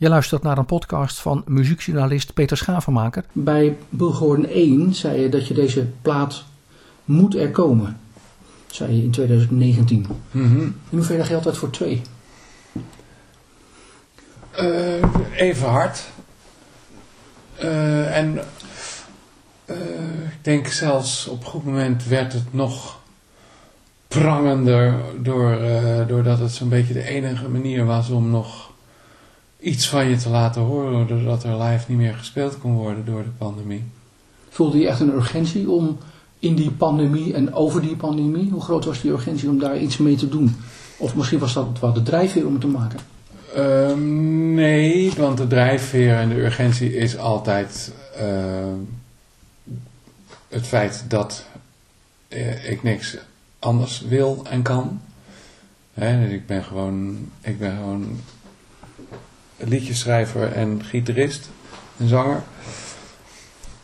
Je luistert naar een podcast van muziekjournalist Peter Schavenmaker. Bij Bulghoorn 1 zei je dat je deze plaat moet er komen. Zei je in 2019. Mhm. In hoeverre geldt dat voor twee? Eh, even hard. Eh, en eh, ik denk zelfs op een goed moment werd het nog prangender door, eh, doordat het zo'n beetje de enige manier was om nog iets van je te laten horen, doordat er live niet meer gespeeld kon worden door de pandemie. Voelde je echt een urgentie om in die pandemie en over die pandemie, hoe groot was die urgentie om daar iets mee te doen? Of misschien was dat wel de drijfveer om het te maken? Ehm, nee, want de drijfveer en de urgentie is altijd ehm, het feit dat eh, ik niks anders wil en kan. Hè, dus ik ben gewoon, ik ben gewoon liedjeschrijver en gitarist en zanger.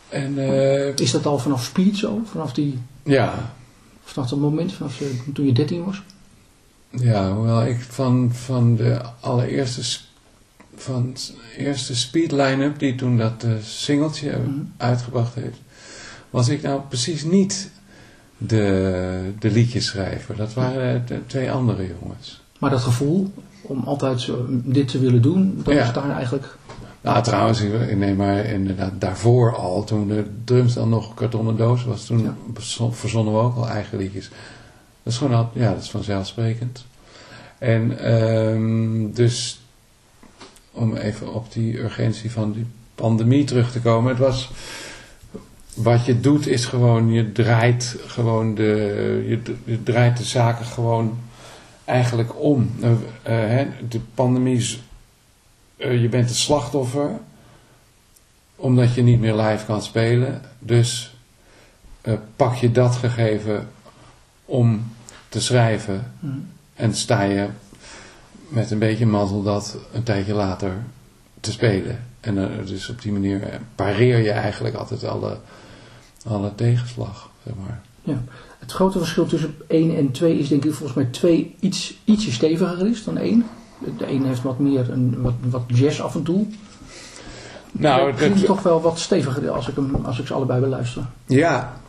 En eh, Is dat al vanaf Speed zo? Vanaf, die, ja, vanaf dat moment, vanaf je- toen je 13 was? Ja, hoewel ik van, van de allereerste van de eerste speed line-up die toen dat eh, singeltje Mhm. uitgebracht heeft, was ik nou precies niet de, de liedjeschrijver. Dat waren de twee andere jongens. Maar dat gevoel om altijd zo, dit te willen doen, dat is daar eigenlijk... Nou, trouwens, ik neem maar inderdaad daarvoor al, toen de drums dan nog kartonnen doos was, toen verzonnen we ook al eigen liedjes. Dat is gewoon al, ja, dat is vanzelfsprekend. En ehm, dus, om even op die urgentie van die pandemie terug te komen, het was, wat je doet is gewoon, je draait gewoon de, je, je draait de zaken gewoon eigenlijk om. Eh, eh, de pandemie is eh, je bent het slachtoffer omdat je niet meer live kan spelen. Dus eh, pak je dat gegeven om te schrijven Mhm. en sta je met een beetje mazzel dat een tijdje later te spelen. En dus op die manier pareer je eigenlijk altijd alle, alle tegenslag, zeg maar. Het grote verschil tussen 1 en 2 is denk ik volgens mij 2 iets, ietsje steviger is dan 1. De 1 heeft wat meer een, wat, wat jazz af en toe. Nou, het klinkt toch wel wat steviger als ik, hem, als ik ze allebei beluister. Ja.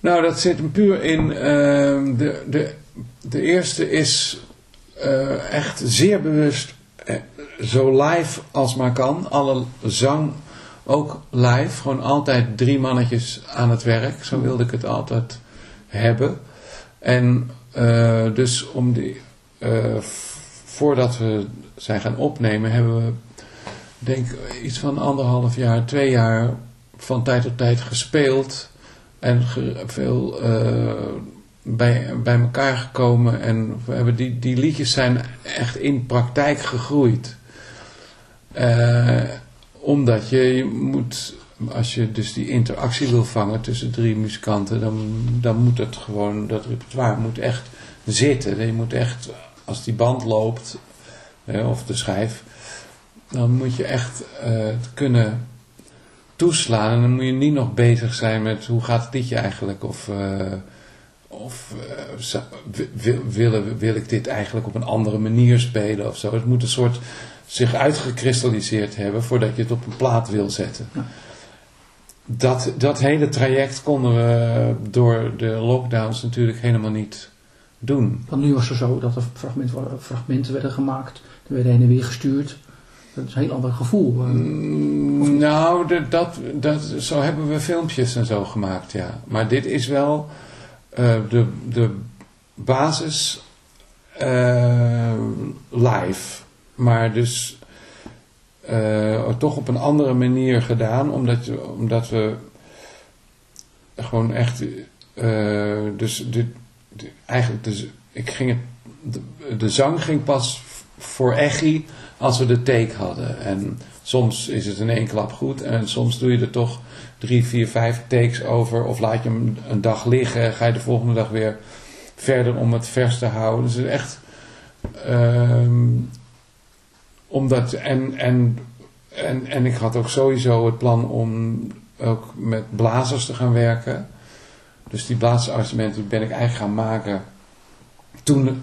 Nou, dat zit hem puur in. ehm, de, de, de eerste is eh, echt zeer bewust eh, zo live als maar kan. Alle zang ook live. Gewoon altijd drie mannetjes aan het werk. Zo wilde ik het altijd hebben. En eh, dus om die. eh, voordat we zijn gaan opnemen, hebben we denk iets van anderhalf jaar, twee jaar van tijd tot tijd gespeeld en veel eh, bij, bij elkaar gekomen. En we hebben die, die liedjes zijn echt in praktijk gegroeid. Omdat je moet, als je dus die interactie wil vangen tussen drie muzikanten, dan, dan moet het gewoon, dat repertoire moet echt zitten. Je moet echt, als die band loopt, of de schijf, dan moet je echt het kunnen toeslaan. En dan moet je niet nog bezig zijn met hoe gaat het liedje eigenlijk. Of, eh, of eh, wil, wil, wil ik dit eigenlijk op een andere manier spelen of zo. Het moet een soort zich uitgekristalliseerd hebben voordat je het op een plaat wil zetten. Ja. Dat, dat hele traject konden we door de lockdowns natuurlijk helemaal niet doen. Want nu was het zo dat er fragmenten, fragmenten werden gemaakt, er werden heen en weer gestuurd. Dat is een heel ander gevoel. eh. Mm, Nou, dat, dat, zo hebben we filmpjes en zo gemaakt, ja. Maar dit is wel eh, de, de basis eh, live. Maar dus eh, toch op een andere manier gedaan, omdat, omdat we gewoon echt. eh, dus de- eigenlijk, dus, ik ging het, de, de zang ging pas voor Echi als we de take hadden. En soms is het in één klap goed en soms doe je er toch drie, vier, vijf takes over. Of laat je hem een dag liggen, ga je de volgende dag weer verder om het vers te houden. Dus het is echt... ehm, omdat, en, en, en, en ik had ook sowieso het plan om ook met blazers te gaan werken. Dus die blazersarrangementen ben ik eigenlijk gaan maken toen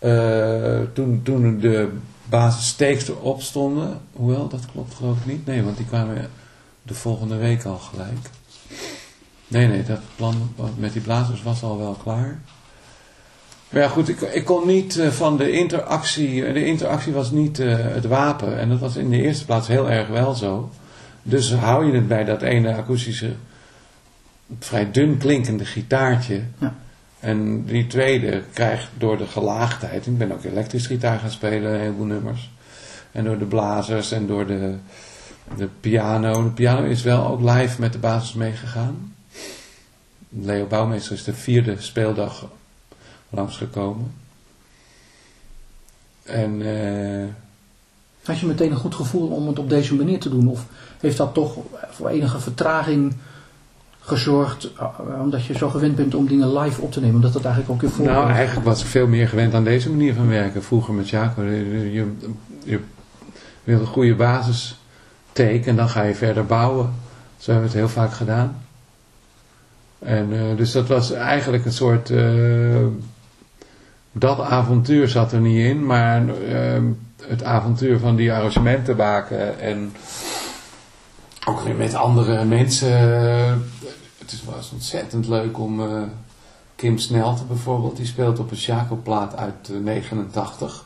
eh, toen, toen de basissteeks erop stonden, hoewel dat klopt geloof ik niet. Nee, want die kwamen de volgende week al gelijk. Nee, nee, dat plan met die blazers was al wel klaar. Maar ja, goed, ik, ik kon niet eh, van de interactie, de interactie was niet eh, het wapen. En dat was in de eerste plaats heel erg wel zo. Dus hou je het bij dat ene akoestische, vrij dun klinkende gitaartje. Ja. En die tweede krijgt door de gelaagdheid, ik ben ook elektrisch gitaar gaan spelen, een heleboel nummers. En door de blazers en door de, de piano. De piano is wel ook live met de basis meegegaan. Leo Bouwmeester is de vierde speeldag langsgekomen. En eh, Had je meteen een goed gevoel om het op deze manier te doen? Of heeft dat toch voor enige vertraging gezorgd, eh, omdat je zo gewend bent om dingen live op te nemen? Omdat dat eigenlijk ook je voor. nou, eigenlijk was ik veel meer gewend aan deze manier van werken. Vroeger met Jaco, je, je, je wil een goede basis tekenen en dan ga je verder bouwen. Zo hebben we het heel vaak gedaan. En eh, dus dat was eigenlijk een soort... dat avontuur zat er niet in, maar eh, het avontuur van die arrangementen maken en ook weer met andere mensen. eh, het is, was ontzettend leuk om eh, Kim Snelte bijvoorbeeld, die speelt op een Shaco-plaat uit eh, 89.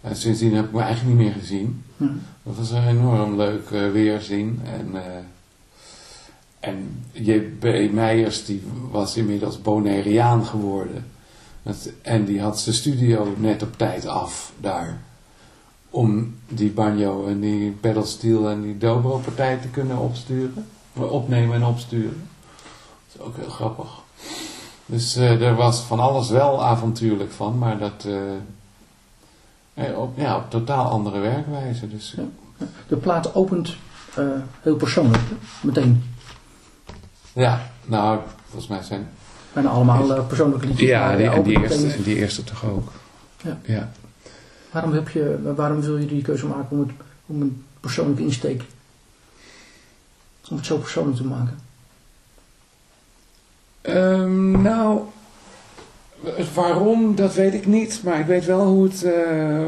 En sindsdien heb ik me eigenlijk niet meer gezien. Hm. Dat was een enorm leuk eh, weerzien. En, eh en J.B. Meijers die was inmiddels Bonaireaan geworden. Dat- en die had zijn studio net op tijd af daar. Om die banjo en die pedalsteel en die dobro partij te kunnen opsturen. Opnemen en opsturen. Dat is ook heel grappig. Dus eh, er was van alles wel avontuurlijk van, maar dat eh, eh, op, ja, op totaal andere werkwijze. Dus, Ja. De plaat opent heel persoonlijk, hè? meteen. ja, nou, volgens mij zijn Bijna allemaal eh, persoonlijke liedjes. Ja, die, en die, eerste, en die eerste toch ook. Ja. ja. Waarom, heb je, waarom wil je die keuze maken om, het, om een persoonlijke insteek? Om het zo persoonlijk te maken? Ehm, nou, waarom, dat weet ik niet. Maar ik weet wel hoe het eh,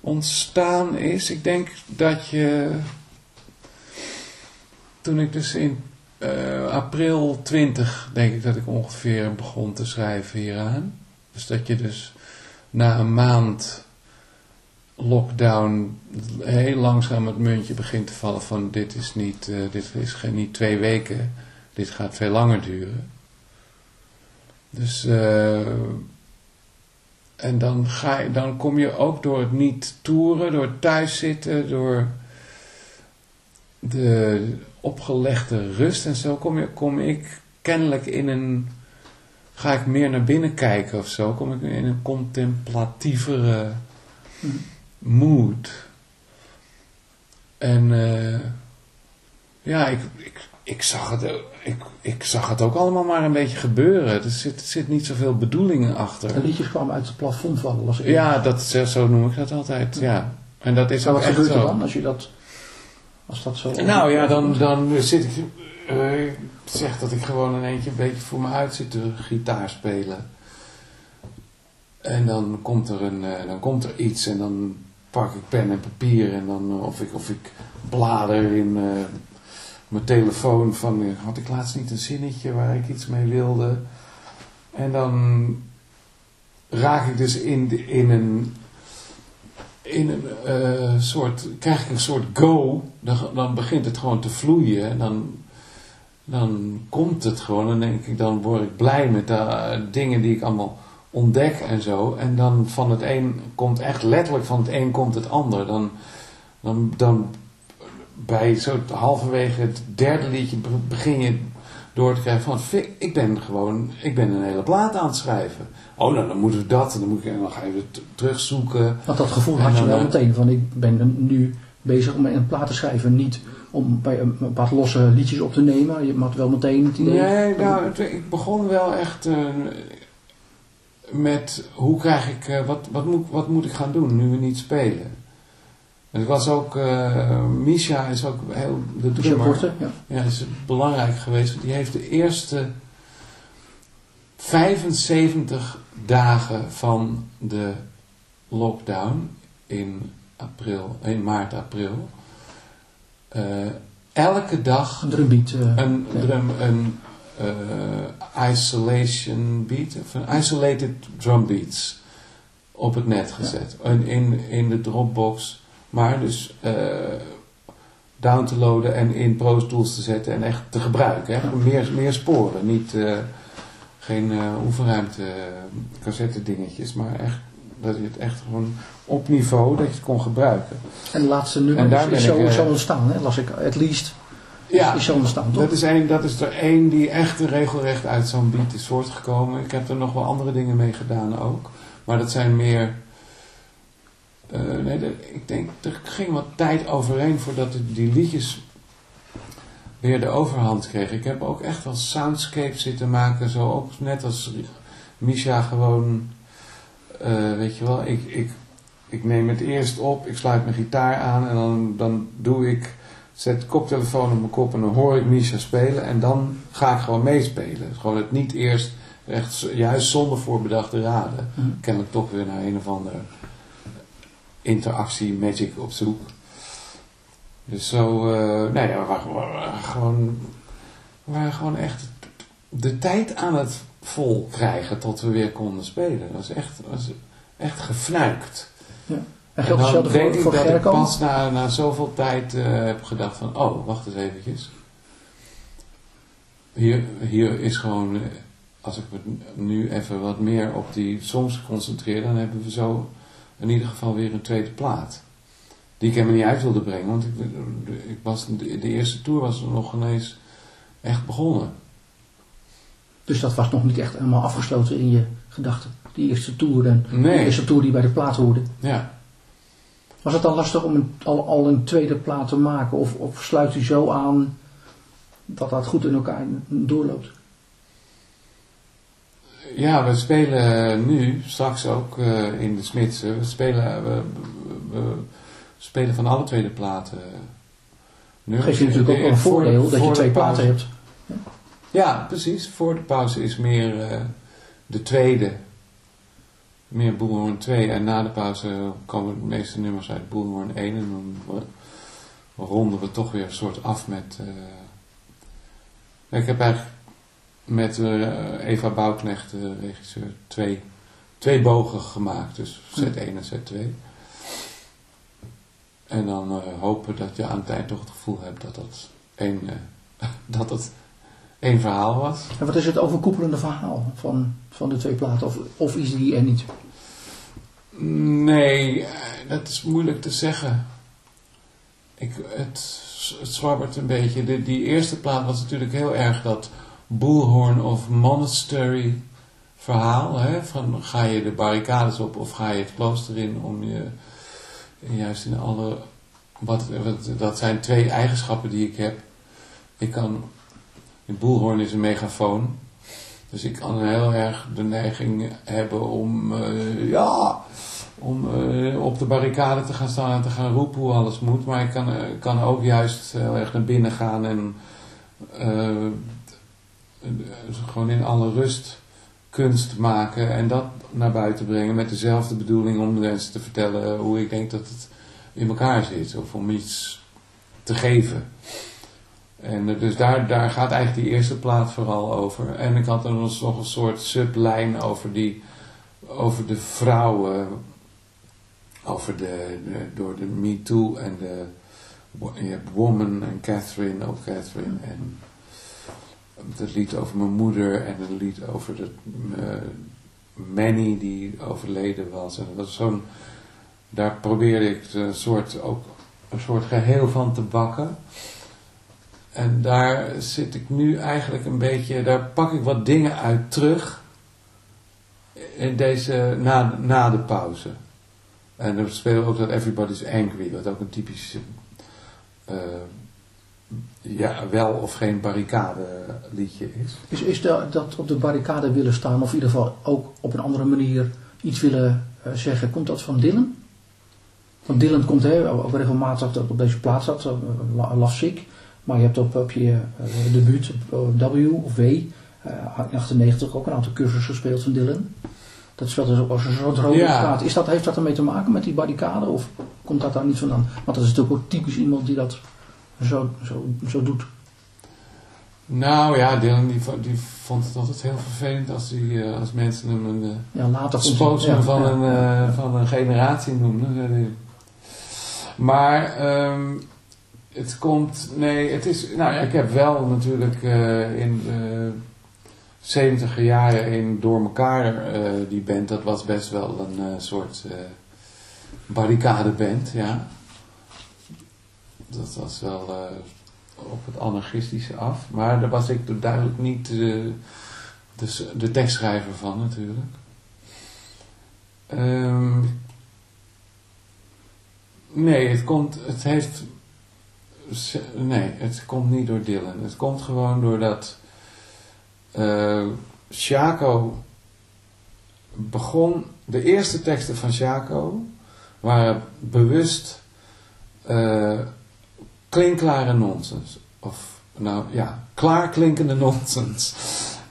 ontstaan is. Ik denk dat je... Toen ik dus in eh, april 20, denk ik dat ik ongeveer begon te schrijven hieraan. Dus dat je dus na een maand lockdown heel langzaam het muntje begint te vallen van dit is niet, eh, dit is geen, niet twee weken, dit gaat veel langer duren. Dus, eh, en dan, ga je, dan kom je ook door het niet toeren, door het thuiszitten, door de opgelegde rust en zo, kom, je, kom ik kennelijk in een, ga ik meer naar binnen kijken of zo, kom ik in een contemplatievere mood. En eh, ja, ik, ik, ik, zag het, ook- ik, ik zag het ook allemaal maar een beetje gebeuren. Er zit, er zit niet zoveel bedoeling achter. De liedjes kwamen uit het plafond vallen. Ik. Ja, dat, zo noem ik dat altijd. Ja. En dat is Maar ook wat echt gebeurt er dan als je dat, als dat zo... Nou ja, dan, dan zit ik, ik zeg dat ik gewoon in eentje een beetje voor me uit zit te gitaar spelen. En dan komt er, een, eh, dan komt er iets en dan pak ik pen en papier en dan, eh, of, ik, of ik blader in mijn telefoon van, had ik laatst niet een zinnetje waar ik iets mee wilde. En dan raak ik dus in, in een in een eh, soort, krijg ik een soort go, dan, dan begint het gewoon te vloeien en dan, dan komt het gewoon. En denk ik, dan word ik blij met de eh, dingen die ik allemaal ontdek en zo. En dan van het een komt echt letterlijk van het een komt het ander, dan, dan, dan bij zo halverwege het derde liedje be- begin je door te krijgen van, "Fik, ik ben gewoon, ik ben een hele plaat aan het schrijven. Oh, nou dan moeten we dat en dan, moet ik, en dan ga je weer t- terugzoeken. Want dat gevoel En had je wel eh, meteen. Van ik ben nu bezig om een plaat te schrijven. Niet om bij een, een paar losse liedjes op te nemen. Je had wel meteen het idee. Nee, nou, het- ik begon wel echt eh, met hoe krijg ik, eh, wat, wat, moet, wat moet ik gaan doen nu we niet spelen? En het was ook, eh Misha is ook heel, de drummer, ja. ja, is belangrijk geweest. want Die heeft de eerste 75 dagen van de lockdown in, april, in maart, april. eh, elke dag Een drumbeat. eh, een, ja. drum, een isolation beat, of een isolated drum beats op het net gezet. In, in de Dropbox, maar dus eh, down te loaden en in Pro Tools te zetten en echt te gebruiken. Hè? Meer, meer sporen, niet eh, geen eh oefenruimte cassette dingetjes, maar echt dat je het echt gewoon op niveau dat je het kon gebruiken. En de laatste nummer is, zo, ik, zo ontstaan, hè? las ik. At least Ja, is zo ontstaan, toch? Dat is, een, dat is er één die echt regelrecht uit zo'n beat is voortgekomen. Ik heb er nog wel andere dingen mee gedaan ook. Maar dat zijn meer... eh, nee, ik denk, er ging wat tijd overheen voordat die- die liedjes weer de overhand kregen. Ik heb ook echt wel soundscapes zitten maken. Zo ook net als Misha gewoon... eh, weet je wel, ik, ik, ik neem het eerst op, ik sluit mijn gitaar aan en dan, dan doe ik zet de koptelefoon op mijn kop en dan hoor ik Misha spelen en dan ga ik gewoon meespelen. Gewoon het niet eerst echt juist zonder voorbedachte raden. Mhm. Kennelijk toch weer naar een of andere interactie magic op zoek. Dus zo, eh nee, ja, we waren, we waren gewoon, we waren gewoon echt de tijd aan het vol krijgen tot we weer konden spelen. Dat was echt, was echt gefnuikt. En En dan hetzelfde denk voor, ik voor dat ik pas na, na zoveel tijd eh, heb gedacht van, oh, wacht eens eventjes. Hier, hier is gewoon, eh, als ik me nu even wat meer op die songs concentreer, dan hebben we zo in ieder geval weer een tweede plaat. Die ik helemaal niet uit wilde brengen, want ik, ik was, de, de eerste tour was nog ineens echt begonnen. Dus dat was nog niet echt helemaal afgesloten in je gedachten. Die eerste tour en Nee. de eerste tour die bij de plaat hoorde. Ja. Was het dan lastig om een, al, al een tweede plaat te maken? Of, of sluit u zo aan dat dat goed in elkaar doorloopt? Ja, we spelen nu, straks ook eh, in de Smitsen, we spelen, we, we- we spelen van alle tweede platen. Dat geeft je natuurlijk ook een Voor- voordeel dat je voor de twee platen hebt. Ja, precies. Voor de pauze is meer eh, de tweede, meer Bullhorn 2. En na de pauze komen de meeste nummers uit Bullhorn 1. En dan ronden we toch weer een soort af met... eh, ik heb eigenlijk met eh, Eva Bouwknecht, de regisseur, twee, twee bogen gemaakt. Dus Z1 en Z2. En dan eh, hopen dat je aan het eind toch het gevoel hebt dat dat één, eh, dat het één verhaal was. En wat is het overkoepelende verhaal van, van de twee platen? Of, of is die er niet? Nee, dat is moeilijk te zeggen. Ik, het, het zwabbert een beetje. De, die eerste plaat was natuurlijk heel erg dat Bullhorn of Monastery verhaal. Hè? Van ga je de barricades op of ga je het klooster in om je juist in alle... Wat, dat zijn twee eigenschappen die ik heb. Ik kan... De Bullhorn is een megafoon. Dus ik kan heel erg de neiging hebben om... eh, ja om eh, op de barricade te gaan staan en te gaan roepen hoe alles moet. Maar ik kan, eh, kan ook juist heel erg naar binnen gaan en gewoon in alle rust kunst maken en dat naar buiten brengen met dezelfde bedoeling om mensen te vertellen hoe ik denk dat het in elkaar zit of om iets te geven. En eh, dus daar, daar gaat eigenlijk die eerste plaat vooral over. En ik had er nog een soort sublijn over die over de vrouwen, over de, de- door de Me Too en de Woman en Catherine, ook Catherine en het lied over mijn moeder en een lied over de eh, Manny die overleden was. En dat zo'n, daar probeerde ik een soort, ook een soort geheel van te bakken. En daar zit ik nu eigenlijk een beetje, daar pak ik wat dingen uit terug in deze, na, na de pauze. En er spelen ook dat Everybody's Angry, wat ook een typisch eh, ja, wel of geen barricade liedje is. Is, is dat, dat op de barricade willen staan, of in ieder geval ook op een andere manier iets willen eh, zeggen, komt dat van Dylan? Want Dylan komt hè, ook regelmatig dat op deze plaats zat, las ik. Maar je hebt op, op je uh, debuut, op W of W, eh, in 98 ook een aantal cursussen gespeeld van Dylan. Dat speelt dus ook als een soort rode Ja. straat. Is dat, heeft dat ermee te maken met die barricade of komt dat daar niet vandaan? Want dat is natuurlijk ook typisch iemand die dat zo, zo, zo doet. Nou ja, Dylan die, die vond het altijd heel vervelend als, die, eh, als mensen hem een... eh, Ja, later spokesman ja, van, ja. Een, eh, van een generatie noemde. zei hij. Maar ehm, het komt, nee, het is, nou ja, ik heb wel natuurlijk eh, in de 70 jaren in Door elkaar die band, dat was best wel een soort eh barricadeband, ja. Dat was wel eh, op het anarchistische af, maar daar was ik duidelijk niet de, de, de tekstschrijver van natuurlijk. Ehm, nee, het komt, het heeft, nee, het komt niet door Dylan. Het komt gewoon doordat eh Shaco begon, de eerste teksten van Shaco waren bewust eh klinkklare nonsens. Of, nou ja, klaarklinkende nonsens.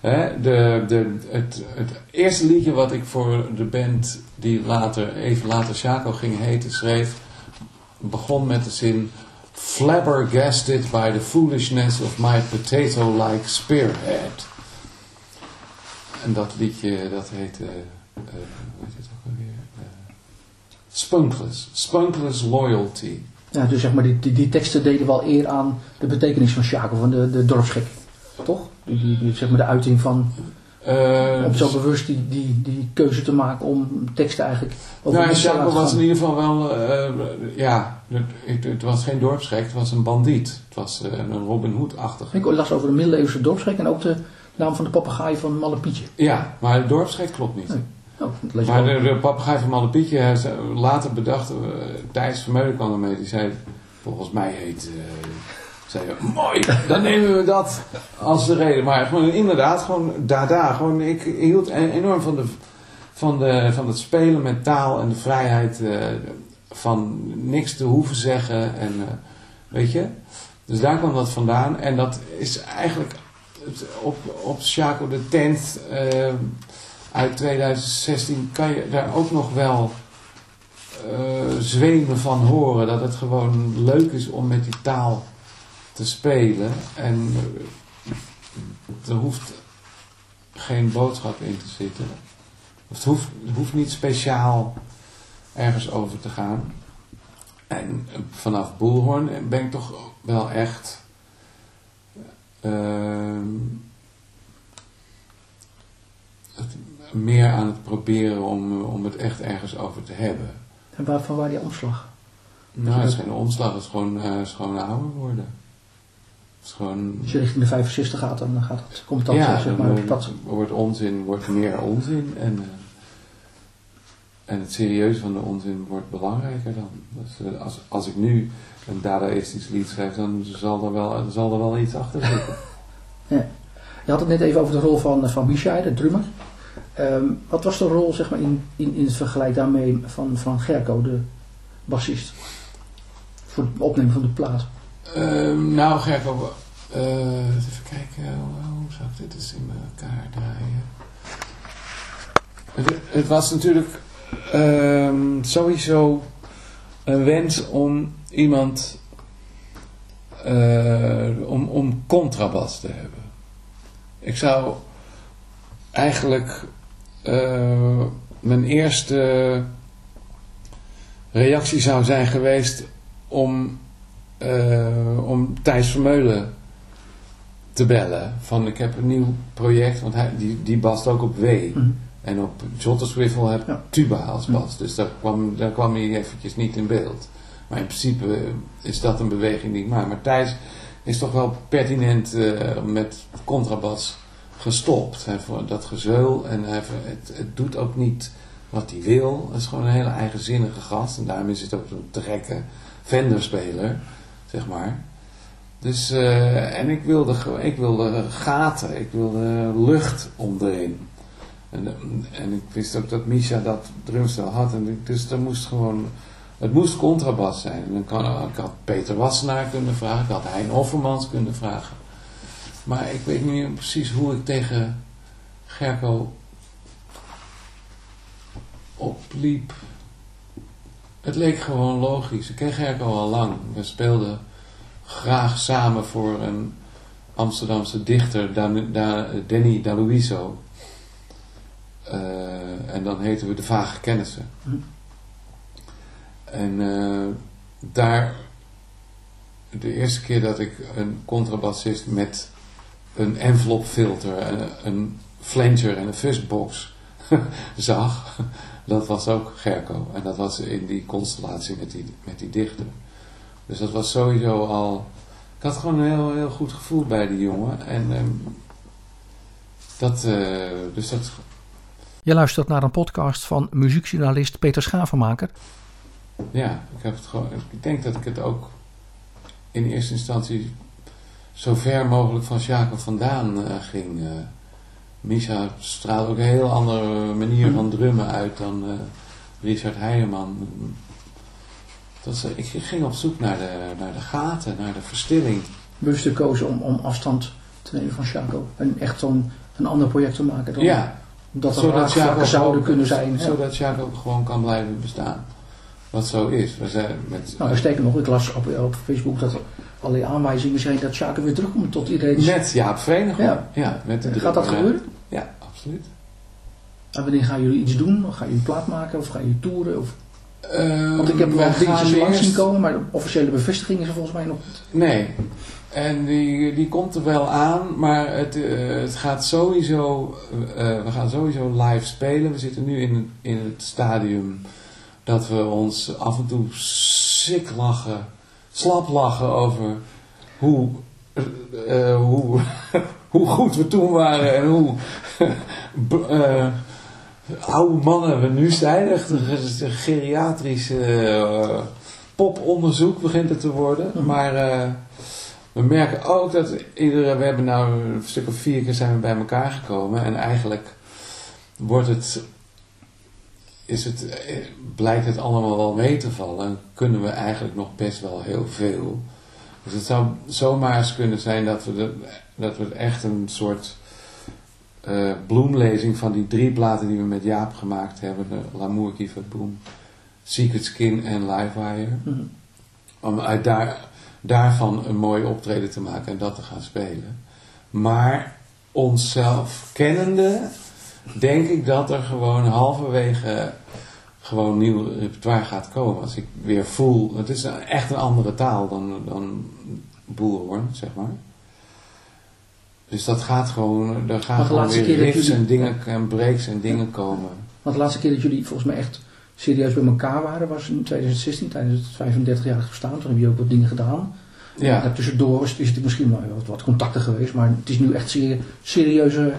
De, de, het, het eerste liedje wat ik voor de band die later, even later Shaco ging heten, schreef, begon met de zin Flabbergasted by the foolishness of my potato-like spearhead. En dat liedje, dat heette, eh hoe heet het ook alweer? Eh, Spunkless. Spunkless Loyalty. Ja, dus zeg maar, die, die, die teksten deden wel eer aan de betekenis van Sjakel, van de, de dorpsgek. Toch? Die, die, zeg maar de uiting van, Eh, om zo dus- bewust die, die, die keuze te maken om teksten eigenlijk over Nou, laten was in ieder geval wel, eh, ja, het, het, was geen dorpsgek, het was een bandiet. Het was eh, een Robin Hood-achtig. Ik las over de middeleeuwse dorpsgek en ook de naam van de papegaai van Malle Pietje. Ja, maar het dorpsgek klopt niet. Nee. Dat Maar de, de papegaai van Malle Pietje, hij zei- later bedacht, eh, Thijs Vermeulen kwam ermee, die zei, volgens mij heet, eh, zei mooi, dan nemen we dat als de reden. Maar gewoon inderdaad, gewoon dada, gewoon, ik hield e- enorm van, de, van, de, van het spelen met taal en de vrijheid eh, van niks te hoeven zeggen en, eh, weet je. Dus daar kwam dat vandaan en dat is eigenlijk op, op Shaco de Tent eh, uit 2016 kan je daar ook nog wel eh, zwemen van horen. Dat het gewoon leuk is om met die taal te spelen. En eh, er hoeft geen boodschap in te zitten. Het hoeft, het hoeft niet speciaal ergens over te gaan. En eh, vanaf Boelhoorn ben ik toch wel echt... ehm, meer aan het proberen om, eh, om het echt ergens over te hebben. En waar, van waar die omslag? Nou, het is geen omslag, het is gewoon, het is gewoon ouder worden. Het is gewoon... Als je richting de 65 gaat, dan gaat het, komt dat, ja, zeg dan maar, wordt, wordt onzin wordt meer onzin en, eh, en het serieuze van de onzin wordt belangrijker dan. Dus, als, als ik nu een dadaïstisch lied schrijf, dan zal er wel, zal er wel iets achter zitten. Je had het net even over de rol van, van Misha, de drummer. Ehm, wat was de rol zeg maar, in, in, in het vergelijk daarmee van, van Gerco, de bassist? Voor het opnemen van de plaat. Ehm, nou, Gerko, eh, even kijken, hoe, hoe zou ik dit eens in elkaar draaien? Het, het was natuurlijk ehm, sowieso een wens om iemand, eh, om, om contrabas te hebben. Ik zou eigenlijk eh, mijn eerste reactie zou zijn geweest om eh, om Thijs Vermeulen te bellen. Van ik heb een nieuw project, want hij, die, die bast ook op W. Mhm. En op Jotter Swivel heb Ja. tuba als bas. Dus daar kwam, daar kwam hij eventjes niet in beeld. Maar in principe is dat een beweging die ik maak. Maar Thijs is toch wel pertinent eh, met contrabas gestopt. Hij vond dat gezeul en het, het doet ook niet wat hij wil. Het is gewoon een hele eigenzinnige gast. En daarom is het ook een te gekke Fender-speler, zeg maar. Dus, eh, en ik wilde, ik wilde gaten, ik wilde lucht onderin. En, eh, en ik wist ook dat Misha dat drumstel had. En dus er moest gewoon, het moest contrabas zijn. En dan kan, ik had Peter Wassenaar kunnen vragen, ik had Hein Offermans kunnen vragen. Maar ik weet niet meer precies hoe ik tegen Gerco opliep. Het leek gewoon logisch. Ik ken Gerco al lang. We speelden graag samen voor een Amsterdamse dichter, Dan, Da- Danny Daluiso. Eh, en dan heten we De Vage Kennissen. Hm. En eh, daar, de eerste keer dat ik een contrabassist met een envelopfilter, een, een flanger en een fuzzbox zag, dat was ook Gerco. En dat was in die constellatie met die, met die dichter. Dus dat was sowieso al... Ik had gewoon een heel, heel goed gevoel bij die jongen. En ehm, dat... eh, dus dat... Je luistert naar een podcast van muziekjournalist Peter Schavenmaker. Ja, ik heb het gewoon... Ik denk dat ik het ook in eerste instantie zo ver mogelijk van Jacob vandaan eh, ging. eh Misha straalde ook een heel andere manier van drummen uit dan eh, Richard Heijerman. Dat ik ging op zoek naar de, naar de gaten, naar de verstilling. Bewust gekozen om, om afstand te nemen van Chaco. En echt zo'n een ander project te maken. Dan Ja, Dat er zodat zouden ook- kunnen zijn. Zodat Jacob gewoon kan blijven bestaan. Wat zo is. We zijn met, Nou, sterker nog, ik las op, op Facebook dat allerlei aanwijzingen zijn dat Chaco weer terugkomt tot iedereen. met Jaap Vereniging. Ja. Ja. met de Gaat dat gebeuren? Ja, absoluut. En wanneer gaan jullie iets doen? Gaan jullie een plaat maken of gaan jullie toeren? Of... Ehm, Want ik heb wel dingetjes langs zien komen, maar de officiële bevestiging is er volgens mij nog niet. Nee. En die, die komt er wel aan, maar het, eh, het gaat sowieso, eh, we gaan sowieso live spelen. We zitten nu in, in het stadium dat we ons af en toe sick lachen, slap lachen over hoe, eh, hoe, hoe goed we toen waren en hoe eh, oude mannen we nu zijn. Echt een ge- geriatrisch eh, poponderzoek begint het te worden. Mhm. Maar we merken ook dat iedere, we hebben nou een stuk of vier keer zijn we bij elkaar gekomen en eigenlijk wordt het, is het, blijkt het allemaal wel mee te vallen en kunnen we eigenlijk nog best wel heel veel. Dus het zou zomaar eens kunnen zijn dat we, de, dat we echt een soort eh, bloemlezing van die drie platen die we met Jaap gemaakt hebben, de L'amour qui fait boom, Secret Skin en Livewire, Mhm. om uit daar, daarvan een mooi optreden te maken en dat te gaan spelen. Maar onszelf kennende, denk ik dat er gewoon halverwege gewoon nieuw repertoire gaat komen. Als ik weer voel, het is echt een andere taal dan, dan zeg maar. Dus dat gaat gewoon, er gaan gewoon weer riffs jullie- en dingen en breaks en dingen komen. Want de laatste keer dat jullie volgens mij echt serieus bij elkaar waren was in 2016 tijdens het 35-jarig bestaan. Toen hebben jullie ook wat dingen gedaan. Ja. En tussendoor is, is het misschien wel wat, wat contacten geweest, maar het is nu echt serie, serieuze.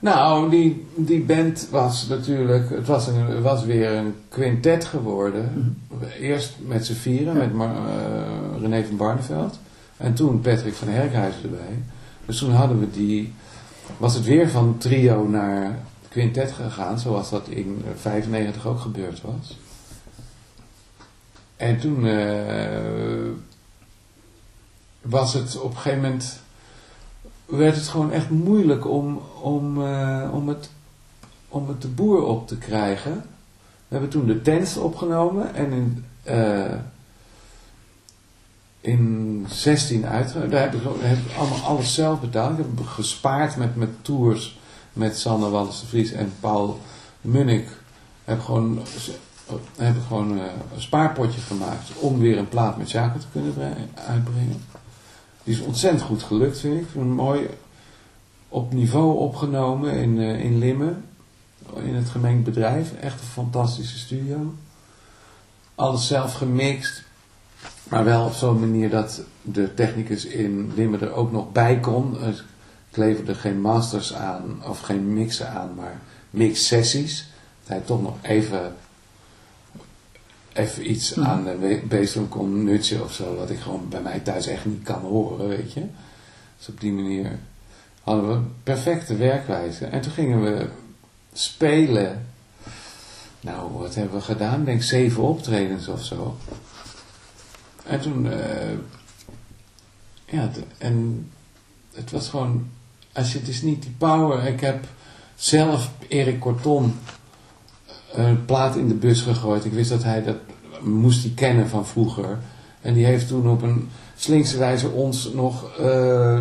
Nou, die, die band was natuurlijk, het was, een, was weer een quintet geworden. Eerst met z'n vieren, Ja. met Mar, eh, René van Barneveld. En toen Patrick van Herkhuizen erbij. Dus toen hadden we die, was het weer van trio naar quintet gegaan, zoals dat in 95 ook gebeurd was. En toen eh, was het op een gegeven moment werd het gewoon echt moeilijk om, om, eh, om, het, om het de boer op te krijgen. We hebben toen de tents opgenomen en in, eh, in 16 uit. Daar heb ik, heb allemaal alles zelf betaald. Ik heb gespaard met, met tours met Sander Wallis de Vries en Paul Munnik. Heb gewoon, heb gewoon eh, een spaarpotje gemaakt om weer een plaat met Jacob te kunnen bre- uitbrengen. Die is ontzettend goed gelukt, vind ik. Mooi op niveau opgenomen in, eh, in Limmen. In het gemengd bedrijf. Echt een fantastische studio. Alles zelf gemixt. Maar wel op zo'n manier dat de technicus in Limmen er ook nog bij kon. Ik leverde geen masters aan of geen mixen aan, maar mixsessies. Dat hij toch nog even, even iets Mhm. aan de baseline kon nutsen of zo. Wat ik gewoon bij mij thuis echt niet kan horen, weet je. Dus op die manier hadden we perfecte werkwijze. En toen gingen we spelen. Nou, wat hebben we gedaan? Ik denk zeven optredens of zo. En toen, eh, ja, en het was gewoon, als je, het is niet die power. Ik heb zelf Erik Corton een plaat in de bus gegooid. Ik wist dat hij dat moest hij kennen van vroeger. En die heeft toen op een slinkse wijze ons nog eh,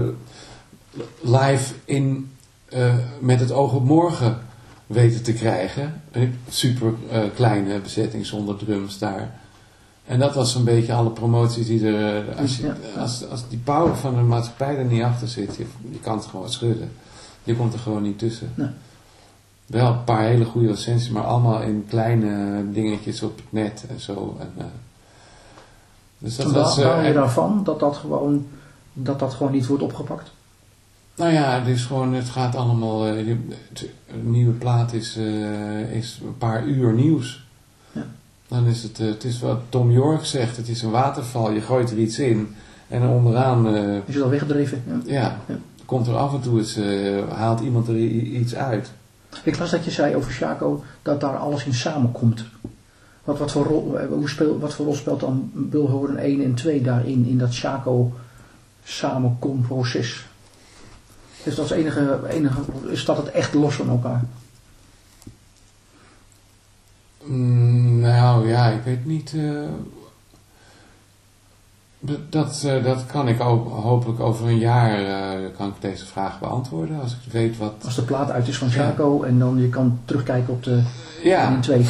live in eh, met het oog op morgen weten te krijgen. Een super eh, kleine bezetting zonder drums daar. En dat was een beetje alle promoties die er... Als, je, als, als die power van de maatschappij er niet achter zit, je, je kan het gewoon schudden. Je komt er gewoon niet tussen. Nee. Wel een paar hele goede recensies, maar allemaal in kleine dingetjes op het net en zo. En, eh, dus dat En waar eh, je daarvan dat dat gewoon, dat dat gewoon niet wordt opgepakt? Nou ja, het is gewoon, het gaat allemaal, eh, je- het- een nieuwe plaat is, is een paar uur nieuws. Ja. Dan is het, het is wat Tom York zegt, het is een waterval, je gooit er iets in en onderaan, eh, Is het al weggedreven? Ja. ja, Ja. komt er af en toe eens, haalt iemand er iets uit. Ik las dat je zei over Chaco dat daar alles in samenkomt. Wat, wat, voor, rol, eh, hoe speel, wat voor rol speelt dan Bulhoorn 1 en 2 daarin, in dat Chaco samenkomproces? Dus dat is, enige, enige, is dat het echt los van elkaar? Mm, nou ja, ik weet niet. eh, dat- eh, dat kan ik ook hopelijk over een jaar kan ik deze vraag beantwoorden. Als ik weet wat. Als de plaat uit is van Chaco en dan je kan terugkijken op de Ja, 1 en 2.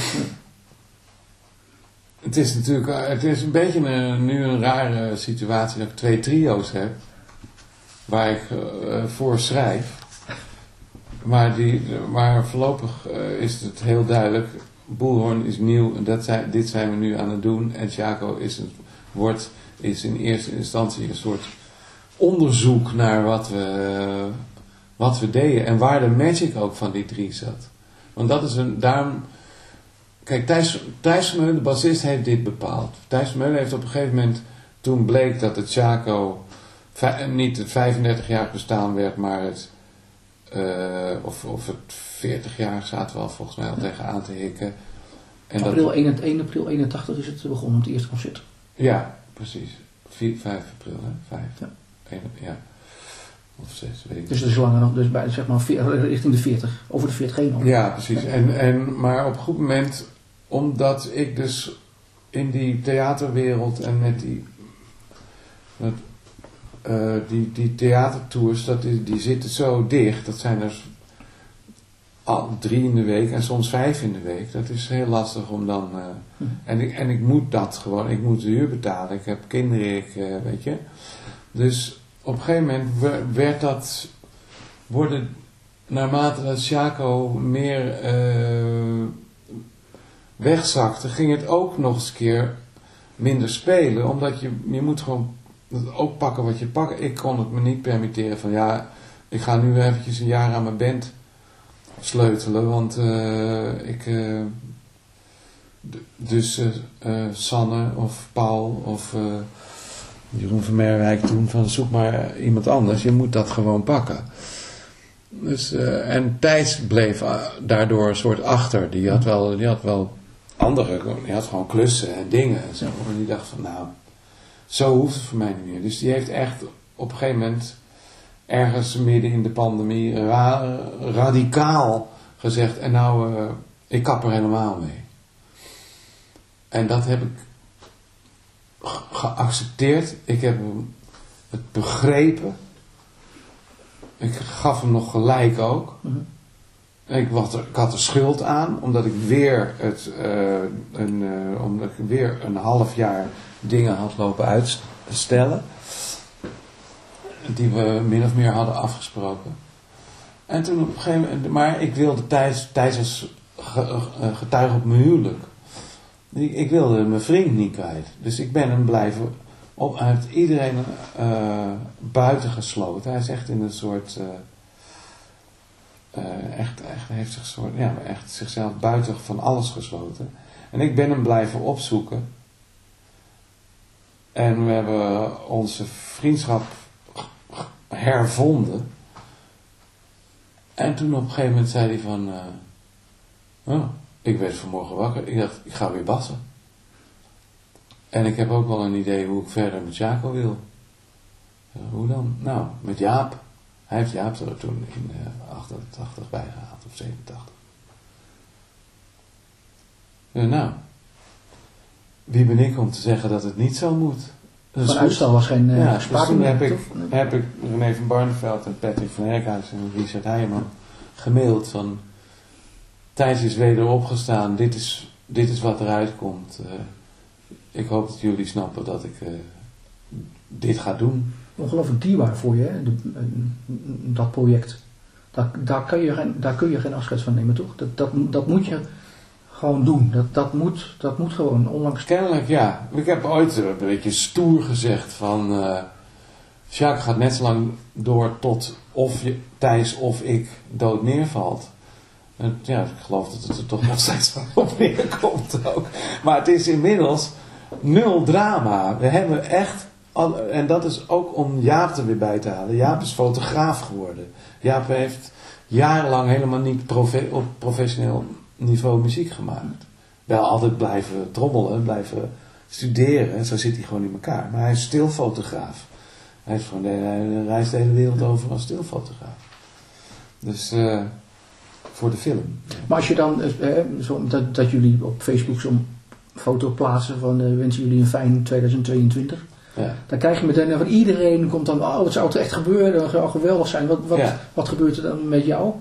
het is natuurlijk eh, het is een beetje een, nu een rare situatie dat ik twee trio's heb. Waar ik eh, voor schrijf. Maar, die, maar voorlopig eh, is het heel duidelijk. Boelhorn is nieuw en dat zijn, dit zijn we nu aan het doen. En Chaco is, een, wordt, is in eerste instantie een soort onderzoek naar wat we, wat we deden. En waar de magic ook van die drie zat. Want dat is een, daarom... Kijk, Thijs, Thijs Vermeulen, de bassist, heeft dit bepaald. Thijs Vermeulen heeft op een gegeven moment, toen bleek dat het Chaco niet het 35 jaar bestaan werd, maar het, eh, of, of het 40 jaar zaten we al volgens mij al tegenaan te hikken. En dat- April 1, 1 april 81 is het begonnen, het eerste concert. ja, precies. 4, 5 april, hè? 5. Ja. Ja. Of 6, weet ik Dus dat is langer nog, dus bij, zeg maar veer- richting de 40, over de 40 heen. Ja, precies. En, en, maar op een goed moment, omdat ik dus in die theaterwereld en met die, met, eh, die, die theatertours, dat die, die zitten zo dicht. Dat zijn er al drie in de week en soms vijf in de week. Dat is heel lastig om dan... eh, Hm. en, ik, en ik moet dat gewoon, ik moet de huur betalen. Ik heb kinderen, ik, eh, weet je. Dus op een gegeven moment we- werd dat... Worden naarmate dat Chaco meer eh, wegzakte, ging het ook nog eens een keer minder spelen. Omdat je, je moet gewoon ook pakken wat je pakt. Ik kon het me niet permitteren van ja, ik ga nu eventjes een jaar aan mijn band sleutelen. Want eh, ik... d- dus Sanne of Paul of Jeroen van Merwijk toen van zoek maar iemand anders. Je moet dat gewoon pakken. Dus, eh, en Thijs bleef eh, daardoor een soort achter. Die had wel, die had wel andere, die had gewoon klussen en dingen en die dacht van nou, zo hoeft het voor mij niet meer. Dus die heeft echt op een gegeven moment ergens midden in de pandemie ra- radicaal gezegd. En nou, eh, ik kap er helemaal mee. En dat heb ik geaccepteerd. Ik heb het begrepen. Ik gaf hem nog gelijk ook. Mhm. Ik, er, had er schuld aan, omdat ik weer, het, eh, een, eh, omdat ik weer een half jaar dingen had lopen uitstellen. Die we min of meer hadden afgesproken. En toen op een gegeven moment, maar ik wilde Thijs, Thijs als ge- eh, getuige op mijn huwelijk. Ik, ik wilde mijn vriend niet kwijt. Dus ik ben hem blijven op, hij heeft iedereen eh, buiten gesloten. Hij is echt in een soort. eh, eh, echt, echt, heeft zich soort, ja, echt zichzelf buiten van alles gesloten. En ik ben hem blijven opzoeken. En we hebben onze vriendschap hervonden. En toen op een gegeven moment zei hij van... oh, ik werd vanmorgen wakker. Ik dacht, ik ga weer bassen. En ik heb ook wel een idee hoe ik verder met Jaco wil. Ja, hoe dan? Nou, met Jaap. Hij heeft Jaap er toen in uh, 88 bij gehaald, of 87. Ja, nou, wie ben ik om te zeggen dat het niet zo moet? Dat Van uitstel was geen uh, ja, dus toen heb ik, heb ik René van Barneveld en Patrick van Herkhuis en Richard Heijman gemaild van Thijs is weder opgestaan, dit is, dit is wat eruit komt. Eh, ik hoop dat jullie snappen dat ik eh, dit ga doen. Ongelooflijk dierbaar voor je, hè? de- eh, dat project. Daar, daar, kun je geen, daar kun je geen afscheid van nemen, toch? Dat, dat, dat moet je gewoon doen. Dat, dat, moet, dat moet gewoon. Onlangs Kennelijk ja. Ik heb ooit een beetje stoer gezegd van... Jacques gaat net zo lang door tot of je, Thijs of ik dood neervalt. Ja, ik geloof dat het er toch nog steeds van op neerkomt ook. Maar het is inmiddels nul drama. We hebben echt... En dat is ook om Jaap er weer bij te halen. Jaap is fotograaf geworden. Jaap heeft jarenlang helemaal niet op professioneel niveau muziek gemaakt. Wel altijd blijven trommelen, blijven studeren. Zo zit hij gewoon in elkaar. Maar hij is stilfotograaf. Hij, is gewoon de, hij reist de hele wereld over als stilfotograaf. Dus eh, voor de film. Maar als je dan, eh, eh, zo, dat, dat jullie op Facebook zo'n foto plaatsen van eh, wensen jullie een fijn 2022. Ja. Dan krijg je meteen van iedereen komt dan, oh wat zou het echt gebeuren, dat zou geweldig zijn. Wat, wat, Ja. wat gebeurt er dan met jou?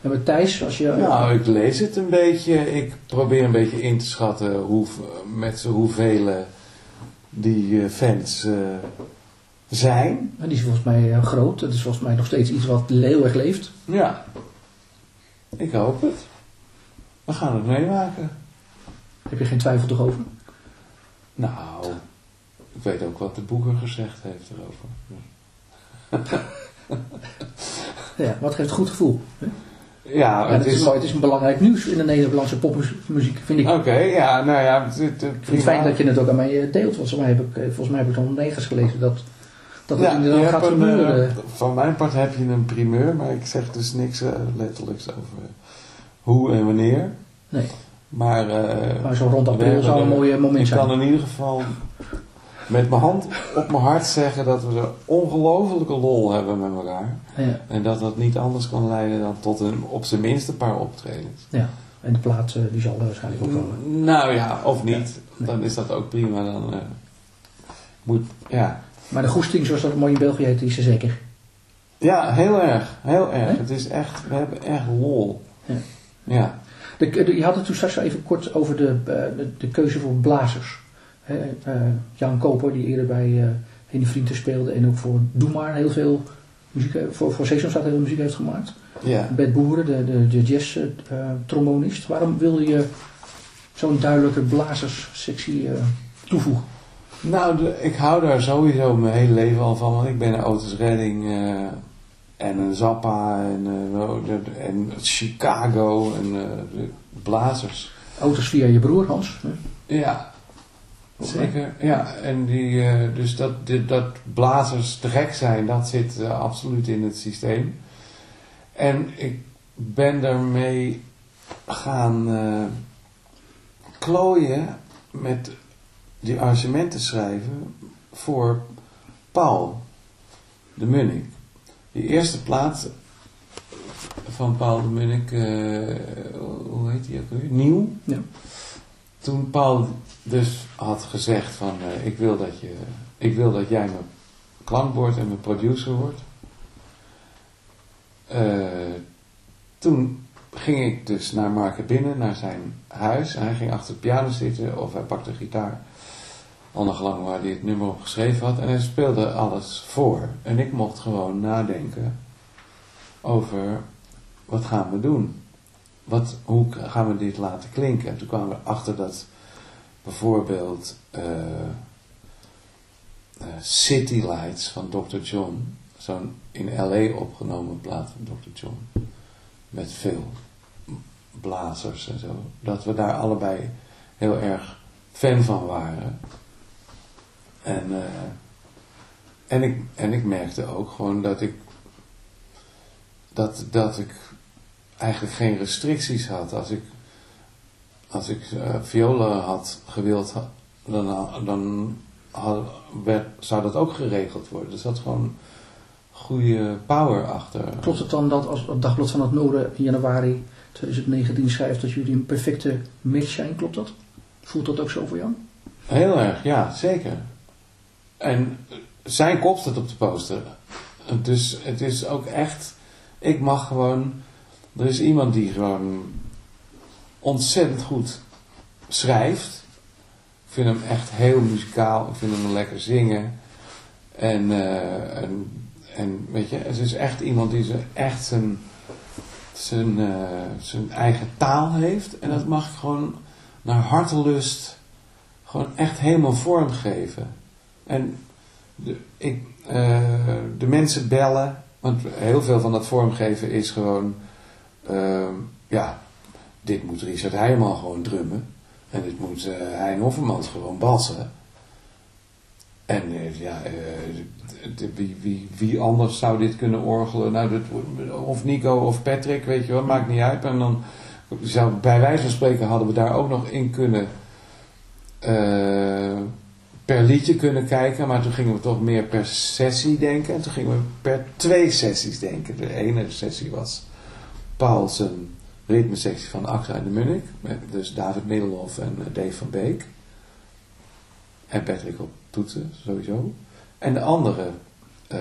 En met Thijs, als je... Nou, ik lees het een beetje. Ik probeer een beetje in te schatten hoe, met hoeveel die fans zijn. die is volgens mij groot, dat is volgens mij nog steeds iets wat heel erg leeft. Ja, ik hoop het. We gaan het meemaken. Heb je geen twijfel toch over? Nou, ik weet ook wat de boeker gezegd heeft erover. Ja, wat geeft een goed gevoel. hè? Ja, het is, is... het is een belangrijk nieuws in de Nederlandse popmuziek, vind ik. Oké, ja, nou ja. Het, het, Ik vind het fijn dat je het ook aan mij eh, deelt. Volgens mij heb ik, eh, volgens mij heb ik dan nergens gelezen dat, dat het Ja, inderdaad gaat een, gebeuren. eh, van mijn part heb je een primeur, maar ik zeg dus niks eh, letterlijks over hoe en wanneer. nee, Maar, eh, maar zo rond april zou een er- mooi moment Ik zijn. kan in ieder geval met mijn hand op mijn hart zeggen dat we er ongelofelijke lol hebben met elkaar. Ja, En dat dat niet anders kan leiden dan tot een, op zijn minst een paar optredens. ja. En de plaat eh, die zal er waarschijnlijk ook komen. Nou ja, of niet. Nee. Dan is dat ook prima. Dan eh, moet, ja. Maar de goesting, zoals dat mooi in België heet, die is er zeker. ja, heel erg. Heel erg. Het is echt, we hebben echt lol. Ja. Ja. De, de- je had het toen straks al even kort over de, eh, de, de keuze voor blazers. Hè, eh, Jan Koper, die eerder bij eh Henny Vrienden speelde en ook voor Doe Maar heel veel muziek, eh, voor, voor Sesamstraat heel veel muziek heeft gemaakt. Ja. Bert Boeren, de, de, de jazz-trombonist. Waarom wilde je zo'n duidelijke blazerssectie eh toevoegen? Nou, de- ik hou daar sowieso mijn hele leven al van. Want ik ben een Otis Redding eh, en een Zappa en, eh, en Chicago en eh, de blazers. Auto's via je broer Hans. Hè? Ja, zeker. Ja, en die, dus dat, dat blazers te gek zijn, dat zit absoluut in het systeem. En ik ben daarmee gaan klooien met die arrangementen schrijven voor Paul de Munnik. Die eerste plaat van Paul de Munnik, eh, hoe heet die ook weer? Nieuw Ja. toen Paul dus had gezegd van eh, ik, wil dat je, ik wil dat jij mijn klankbord en mijn producer wordt. Eh, toen ging ik dus naar Marke binnen, naar zijn huis. En hij ging achter de piano zitten of hij pakte gitaar. Ongelang waar hij het nummer op geschreven had. En hij speelde alles voor. En ik mocht gewoon nadenken over wat gaan we doen wat, hoe gaan we dit laten klinken? En toen kwamen we achter dat bijvoorbeeld eh, eh, City Lights van Dr. John, zo'n in L.A. opgenomen plaat van Dr. John, met veel blazers en zo, dat we daar allebei heel erg fan van waren. En, eh, en, ik, en ik merkte ook gewoon dat ik dat, dat ik eigenlijk geen restricties had. Als ik, als ik eh, violen had gewild, dan, dan had, werd, zou dat ook geregeld worden. Dus dat gewoon goede power achter. Klopt het dan dat als het Dagblad van het Noorden in januari 2019 schrijft dat jullie een perfecte match zijn? Klopt dat? Voelt dat ook zo voor Jan? Heel erg, ja, zeker. En zijn kop staat op de poster. Dus het is ook echt, ik mag gewoon, er is iemand die gewoon ontzettend goed schrijft. Ik vind hem echt heel muzikaal, ik vind hem lekker zingen. En, eh, en, weet je, het is echt iemand die ze echt zijn, zijn, eh, zijn eigen taal heeft. En dat mag ik gewoon naar hartelust gewoon echt helemaal vormgeven. En de, ik, eh, de mensen bellen, want heel veel van dat vormgeven is gewoon, ehm, ja, dit moet Richard Heijman gewoon drummen. En dit moet uh, Hein Hoffermans gewoon bassen. En uh, ja, wie, wie, wie anders zou dit kunnen orgelen? Nou, dat, of Nico of Patrick, weet je wel, maakt niet uit. En dan zou, bij wijze van spreken hadden we daar ook nog in kunnen per liedje kunnen kijken, maar toen gingen we toch meer per sessie denken. En toen gingen we per twee sessies denken. De ene sessie was Paul zijn ritmesectie van Axa de Munnik. Met dus David Middelhoff en eh, Dave van Beek. En Patrick op toetsen, sowieso. En de andere uh,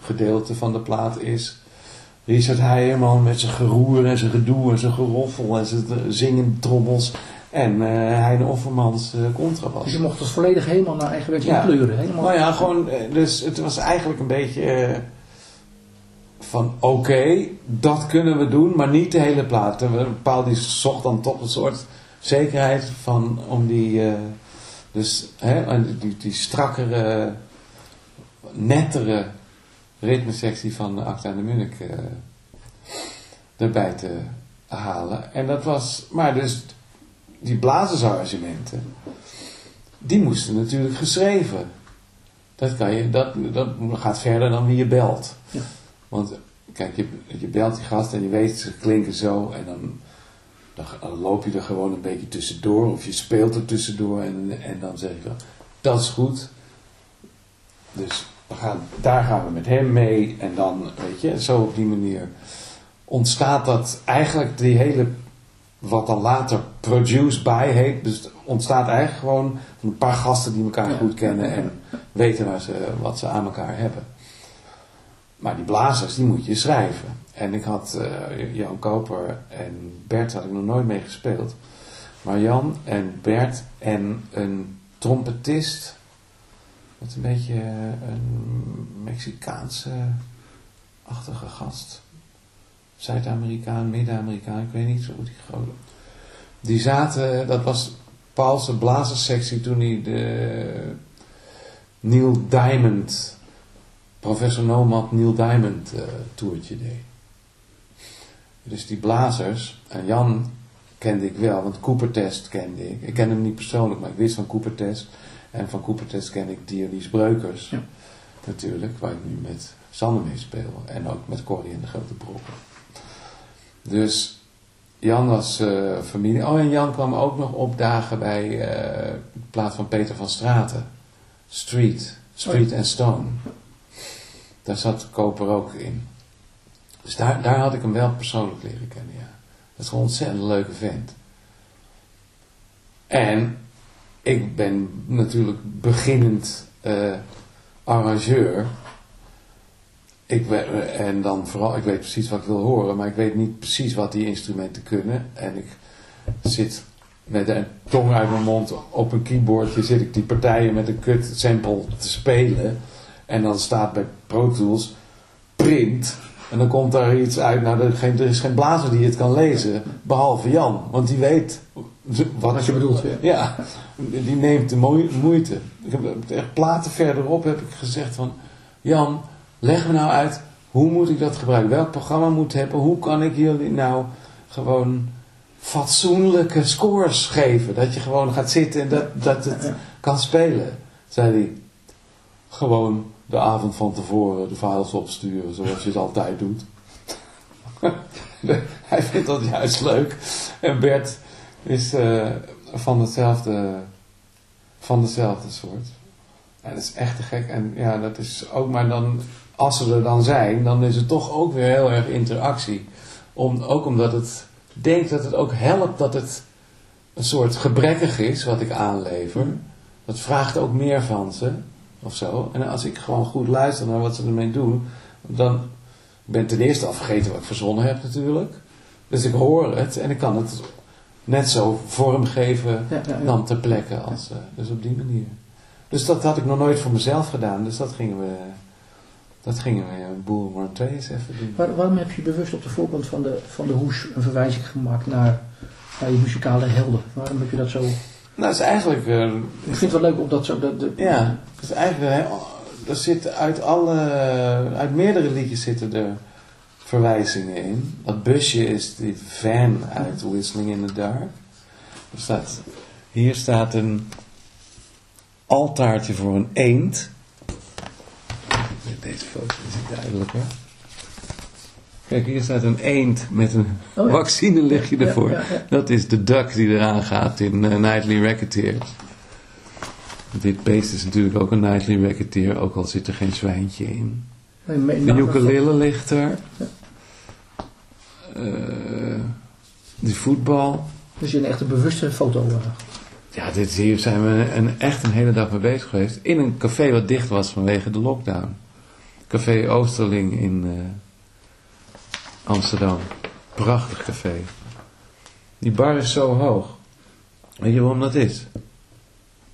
gedeelte van de plaat is Richard Heijerman met zijn geroer en zijn gedoe en zijn geroffel en zijn zingende trommels. En uh, Heine Offermans uh, contrabas. Dus je mocht het volledig helemaal naar eigen wens ja. kleuren. Helemaal. Nou ja, gewoon, dus het was eigenlijk een beetje uh, van oké, okay, dat kunnen we doen, maar niet de hele plaat. En Paul die zocht dan toch een soort zekerheid van om die, dus, hè, die, die strakkere, nettere ritmesectie van Acta en de Munnik erbij te halen. En dat was, maar dus die blazersarrangementen, die moesten natuurlijk geschreven. Dat, kan je, dat, dat gaat verder dan wie je belt. Ja. Want kijk, je, je belt die gast en je weet ze klinken zo en dan, dan, loop je er gewoon een beetje tussendoor of je speelt er tussendoor en, en dan zeg je dat is goed. Dus we gaan, daar gaan we met hem mee en dan, weet je, zo op die manier ontstaat dat eigenlijk die hele wat dan later Produce By heet. Dus het ontstaat eigenlijk gewoon van een paar gasten die elkaar goed kennen en weten waar ze, wat ze aan elkaar hebben. Maar die blazers, die moet je schrijven. En ik had uh, Jan Koper en Bert had ik nog nooit mee gespeeld. Maar Jan en Bert en een trompetist. Met een beetje een Mexicaanse-achtige gast. Zuid-Amerikaan, Midden-Amerikaan, ik weet niet zo goed die grote. Die zaten, dat was Paul's blazerssectie toen hij de Neil Diamond, professor Nomad Neil Diamond uh, toertje deed. Dus die blazers, en Jan kende ik wel, want Cooper Test kende ik. Ik ken hem niet persoonlijk, maar ik wist van Cooper Test. En van Cooper Test ken ik Dionys Breukers. Ja. Natuurlijk, waar ik nu met Sanne mee speel. En ook met Corrie en de Grote Brokken. Dus Jan was uh, familie. Oh, en Jan kwam ook nog opdagen bij uh, in plaats van Peter van Straten. Street. Street oh. and Stone. Daar zat Koper ook in. Dus daar, daar had ik hem wel persoonlijk leren kennen, ja. Dat is gewoon een ontzettend leuke vent. En ik ben natuurlijk beginnend uh, arrangeur. Ik, en dan vooral, ik weet precies wat ik wil horen, maar ik weet niet precies wat die instrumenten kunnen. En ik zit met een tong uit mijn mond op een keyboardje, zit ik die partijen met een cut sample te spelen. En dan staat bij Pro Tools print. En dan komt daar iets uit. Nou, er, is geen blazer die het kan lezen. Behalve Jan. Want die weet wat, wat je bedoelt. Ja. ja. die neemt de moeite. Ik heb echt platen verderop heb ik gezegd van... Jan, leg me nou uit, hoe moet ik dat gebruiken? Welk programma moet ik hebben? Hoe kan ik jullie nou gewoon fatsoenlijke scores geven? Dat je gewoon gaat zitten en dat, dat het kan spelen. Zei hij, gewoon de avond van tevoren de files opsturen zoals je het altijd doet. hij vindt dat juist leuk. En Bert is uh, van hetzelfde van dezelfde soort. Ja, dat is echt te gek. En ja, dat is ook maar dan, als ze er dan zijn, dan is het toch ook weer heel erg interactie. Om, ook omdat het, ik denk dat het ook helpt dat het een soort gebrekkig is wat ik aanlever. Dat vraagt ook meer van ze, of zo. En als ik gewoon goed luister naar wat ze ermee doen, dan ben ik ten eerste al vergeten wat ik verzonnen heb natuurlijk. Dus ik hoor het en ik kan het net zo vormgeven Ja, ja, ja. dan ter plekke. Als, eh, dus op die manier. Dus dat had ik nog nooit voor mezelf gedaan. Dus dat gingen we, dat gingen we een boel maar twee eens even doen. Waar- waarom heb je bewust op de voorkant van de, van de hoes een verwijzing gemaakt naar, naar je muzikale helden? Waarom heb je dat zo... Nou, het is eigenlijk... eh, Ik vind het wel leuk om dat zo... Dat, de, ja, het is eigenlijk... Er zit uit alle... Uit meerdere liedjes zitten er verwijzingen in. Dat busje is die van uit Whistling in the Dark. Er staat, hier staat een altaartje voor een eend. Deze foto is het duidelijker. Kijk, hier staat een eend met een Oh ja. vaccinelichtje ervoor. ja, ja. Dat is de duck die eraan gaat in eh, Nightly Racketeers. Dit beest is natuurlijk ook een Nightly Racketeer, ook al zit er geen zwijntje in. Nee, De ukulele ligt er. Ja. Eh, die voetbal. Dus je een echte bewuste foto. Ja, dit, hier zijn we een, echt een hele dag mee bezig geweest. In een café wat dicht was vanwege de lockdown. Café Oosterling in eh, Amsterdam. Prachtig café. Die bar is zo hoog. Weet je waarom dat is?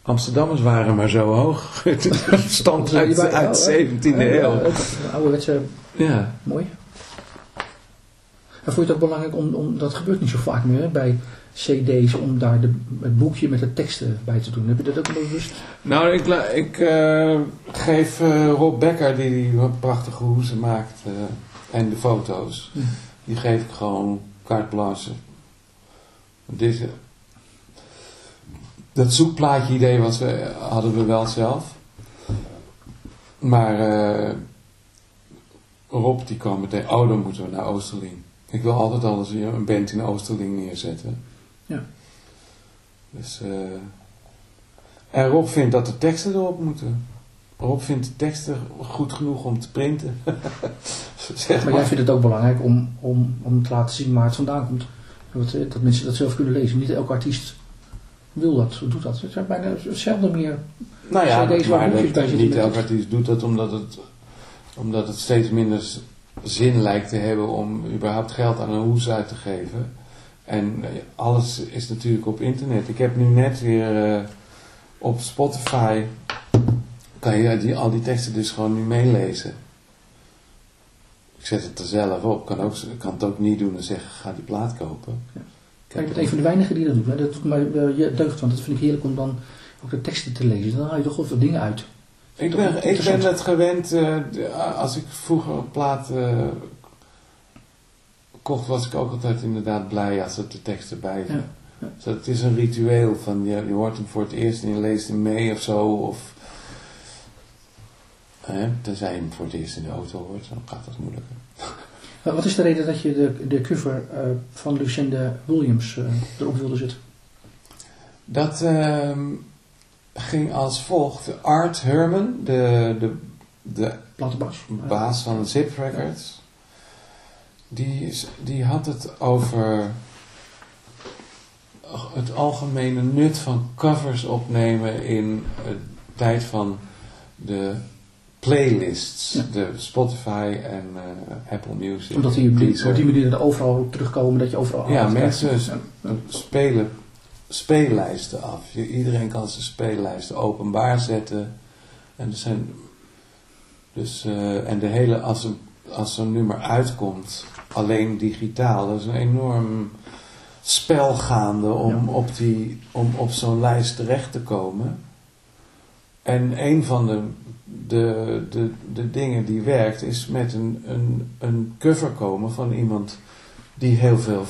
Amsterdammers waren maar zo hoog. Het stamt uit, uit eh, 17e eh, eeuw. ja, ook Een ouderwetse, Ja. mooi. En vond je het ook belangrijk om, om, dat gebeurt niet zo vaak meer bij cd's, om daar de, het boekje met de teksten bij te doen. Heb je dat ook bewust? Nou, ik, ik eh, geef eh, Rob Becker, die die prachtige hoesen maakt, eh, en de foto's, die geef ik gewoon carte blanche. Deze, dat zoekplaatje idee was, we, hadden we wel zelf. Maar Rob die kwam meteen, oh dan moeten we naar Oosterling. Ik wil altijd alles weer een band in Oosterling neerzetten. Ja. Dus, eh, en Rob vindt dat de teksten erop moeten. Rob vindt de teksten goed genoeg om te printen. zeg Maar jij vindt het ook belangrijk om, om, om te laten zien waar het vandaan komt. Dat, eh, dat mensen dat zelf kunnen lezen. Niet elke artiest wil dat, doet dat. Het zijn bijna hetzelfde meer. Nou ja, CD's waar maar dat, bij niet elke artiest doet dat omdat het, omdat het steeds minder zin lijkt te hebben om überhaupt geld aan een hoes uit te geven. En eh, alles is natuurlijk op internet. Ik heb nu net weer eh, op Spotify, kan je die, al die teksten dus gewoon nu meelezen. Ik zet het er zelf op. Kan ook, ik kan het ook niet doen en zeggen, ga die plaat kopen. Ja. Kijk, ik ben een van de weinigen die dat doet. hè. Dat doet mij eh, je deugd, want dat vind ik heerlijk om dan ook de teksten te lezen. Dan haal je toch wel wat dingen uit. Ik ben, ik ben het gewend, eh, als ik vroeger plaat eh, kocht, was ik ook altijd inderdaad blij als er de tekst erbij zat. Ja, ja. Dus het is een ritueel van je, je hoort hem voor het eerst en je leest hem mee of zo. Of, hè, tenzij je hem voor het eerst in de auto hoort, dan gaat dat moeilijker. Wat is de reden dat je de, de cover eh, van Lucinda Williams eh, erop wilde zetten? Dat ehm, ging als volgt. Art Herman, de, de, de baas van Zip Records, die, die had het over het algemene nut van covers opnemen in de tijd van de playlists, Ja. de Spotify en eh, Apple Music. Omdat die, die, Deezer. op die manier er overal terugkomen, dat je overal... Ja, mensen. Ja. spelen speellijsten af. Je- Iedereen kan zijn speellijsten openbaar zetten. En er zijn dus eh, en de hele als een als zo'n nummer uitkomt, alleen digitaal, dat is een enorm spel gaande om Ja. op die om op zo'n lijst terecht te komen. En een van de, de, de, de dingen die werkt is met een, een, een cover komen van iemand die heel veel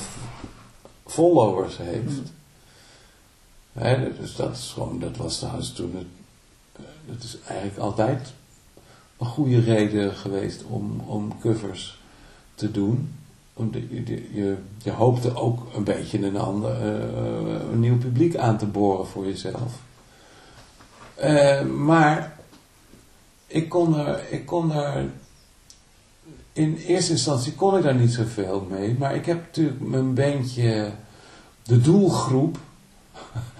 followers heeft. Mhm. Hè, dus dat is gewoon, dat was trouwens toen het, eh, dat is eigenlijk altijd een goede reden geweest om, om covers te doen. Je, je, je hoopte ook een beetje een, ander, eh, een nieuw publiek aan te boren voor jezelf. Eh, maar ik kon er, ik kon er, in eerste instantie kon ik daar niet zoveel mee, maar ik heb natuurlijk mijn beentje, de doelgroep,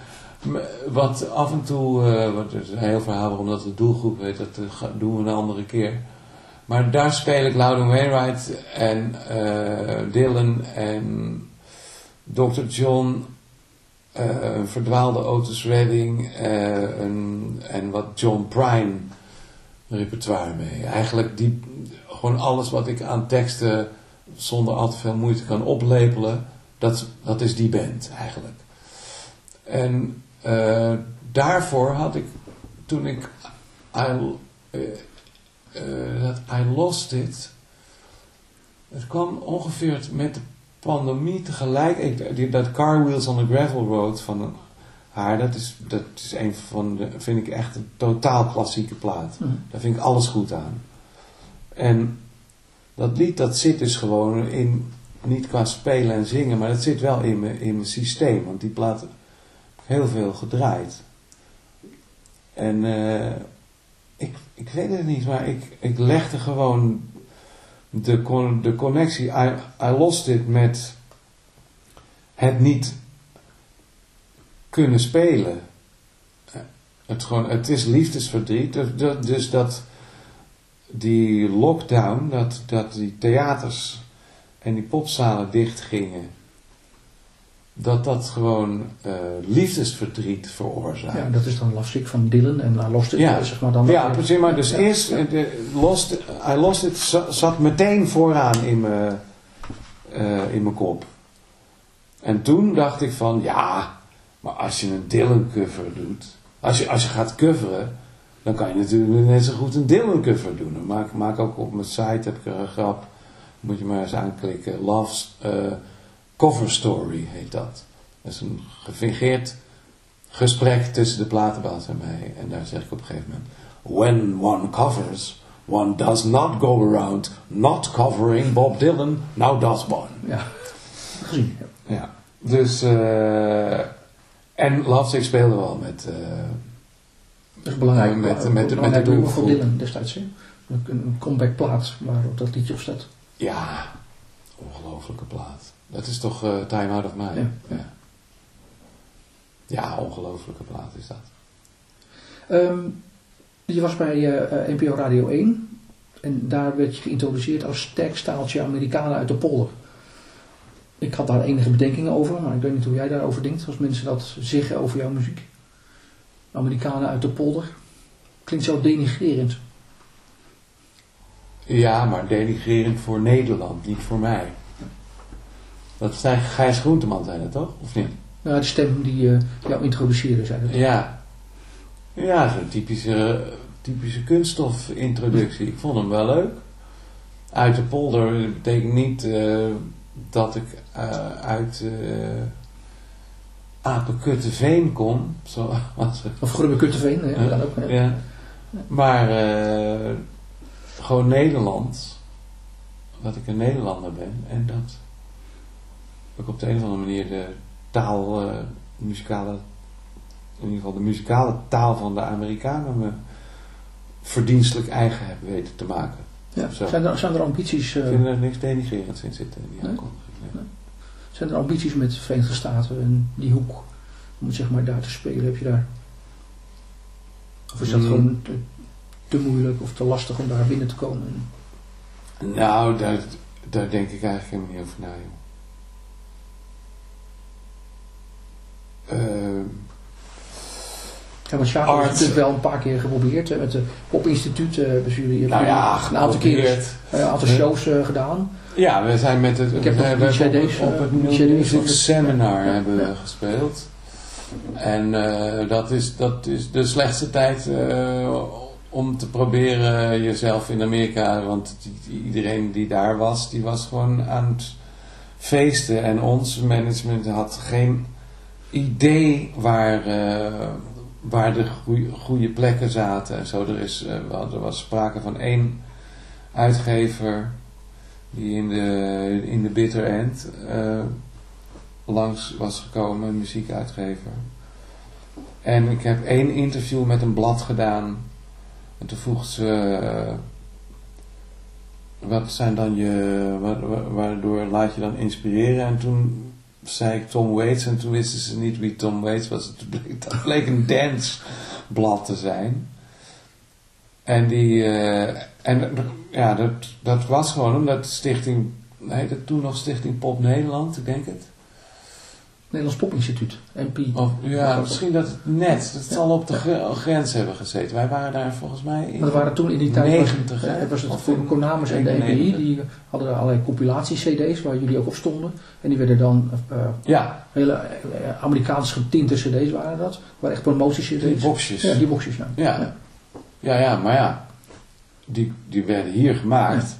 wat af en toe, uh, wat is een heel verhaal waarom dat de doelgroep heet, dat doen we een andere keer. Maar daar speel ik Loudon Wainwright en uh, Dylan en Dr. John, een verdwaalde Otis Redding een, en wat John Prine repertoire mee. Eigenlijk die, gewoon alles wat ik aan teksten zonder al te veel moeite kan oplepelen, dat, dat is die band eigenlijk. En daarvoor had ik, toen ik I, uh, uh, I Lost It, het kwam ongeveer met de pandemie tegelijk, ik, dat Car Wheels on the Gravel Road van haar, dat is, dat is een van de, vind ik echt een totaal klassieke plaat. Mm. Daar vind ik alles goed aan. En dat lied, dat zit dus gewoon in, niet qua spelen en zingen, maar dat zit wel in mijn, in mijn systeem. Want die plaat heb ik heel veel gedraaid. En uh, ik, ik weet het niet, maar ik, ik legde gewoon de, de connectie, I, I lost it met het niet kunnen spelen. Het, gewoon, het is liefdesverdriet. Dus dat die lockdown, dat, dat die theaters en die popzalen dichtgingen, dat dat gewoon uh, liefdesverdriet veroorzaakt. Ja, dat is dan lastig van Dylan en I Lost It. Ja, zeg maar dan ja precies. Maar dus eerst, de, lost, I Lost It zat meteen vooraan in mijn, uh, in mijn kop. En toen dacht ik van, ja, maar als je een Dylan cover doet, als je, als je gaat coveren, dan kan je natuurlijk net zo goed een Dylan cover doen. Ik maak, maak ook op mijn site, heb ik er een grap, moet je maar eens aanklikken. Love's uh, Cover Story heet dat. Dat is een gefingeerd gesprek tussen de platenbaas en mij. En daar zeg ik op een gegeven moment, when one covers, one does not go around not covering Bob Dylan, now does one. Ja, gezien. Ja, dus... Uh, en Lovesick speelde wel met... Uh, dat is belangrijk. Met, met, met, met de doelgroep. van Dylan destijds. Een, een comeback plaat waarop dat liedje op staat. Ja, ongelofelijke plaat. Dat is toch uh, Time Out of Mind? Ja. Ja, ja ongelofelijke plaat is dat. Um, je was bij uh, NPO Radio 1 en daar werd je geïntroduceerd als sterk staaltje Amerikanen uit de polder. Ik had daar enige bedenkingen over, maar ik weet niet hoe jij daarover denkt. Als mensen dat zeggen over jouw muziek. Amerikanen uit de polder. Klinkt zo denigrerend. Ja, maar denigrerend voor Nederland, niet voor mij. Dat zei Gijs Groenteman, zei dat toch? Of niet? Ja, de stem die uh, jou introduceerde, zei dat. Ja. Ja, zo'n typische, typische kunststofintroductie. Ik vond hem wel leuk. Uit de polder betekent niet... Uh, dat ik uh, uit Apenkutteveen kom. Zo, of Grubbekutteveen, ja, dat ook. Ja. ja. Maar gewoon Nederland. Dat ik een Nederlander ben. En dat ik op de een of andere manier de taal, muzikale, in ieder geval de muzikale taal van de Amerikanen me verdienstelijk eigen heb weten te maken. Ja. Zijn, er, zijn er ambities... Uh, ik vind er niks denigrerends in zitten in die aankondiging. Nee. Zijn er ambities met de Verenigde Staten en die hoek om zeg maar daar te spelen? Heb je daar... Of is dat mm. gewoon te, te, moeilijk of te lastig om daar binnen te komen? Nou, daar, daar denk ik eigenlijk helemaal niet over na, joh. Ja, want Sjaak heeft natuurlijk wel een paar keer geprobeerd. Hè, met de Popinstituut uh, jullie nou ja, een aantal keer een aantal shows gedaan. Ja, we zijn met het, Ik heb we, we, op, op, het Music Seminar hebben we gespeeld. En uh, dat, is, dat is de slechtste tijd om te proberen jezelf in Amerika, want iedereen die daar was, die was gewoon aan het feesten. En ons management had geen idee waar waar de goede plekken zaten en zo. Er, is, uh, er was sprake van één uitgever die in de, in de bitter end uh, langs was gekomen, een muziekuitgever. En ik heb één interview met een blad gedaan En toen vroeg ze, eh, wat zijn dan je, wa- wa- waardoor laat je dan inspireren? En toen zei ik Tom Waits en toen wisten ze niet wie Tom Waits was. Het bleek, dat bleek een danceblad te zijn. En die, eh, en ja, dat, dat was gewoon omdat Stichting, heette toen nog Stichting Pop Nederland, ik denk het. Nederlands Popinstituut, MP. Of, ja, misschien dat het net, dat zal op de gr- grens hebben gezeten. Wij waren daar volgens mij in Maar er waren toen in die tijd... 90, was, was het voor in Konamis en de 91. NPI. Die hadden allerlei compilatie-cd's waar jullie ook op stonden. En die werden dan... eh, Ja, hele eh, Amerikaans getinte cd's waren dat. Waren echt promotie-cd's. die boxjes. Ja, die boxjes, ja. Ja. Ja, ja, maar ja, die, die werden hier gemaakt.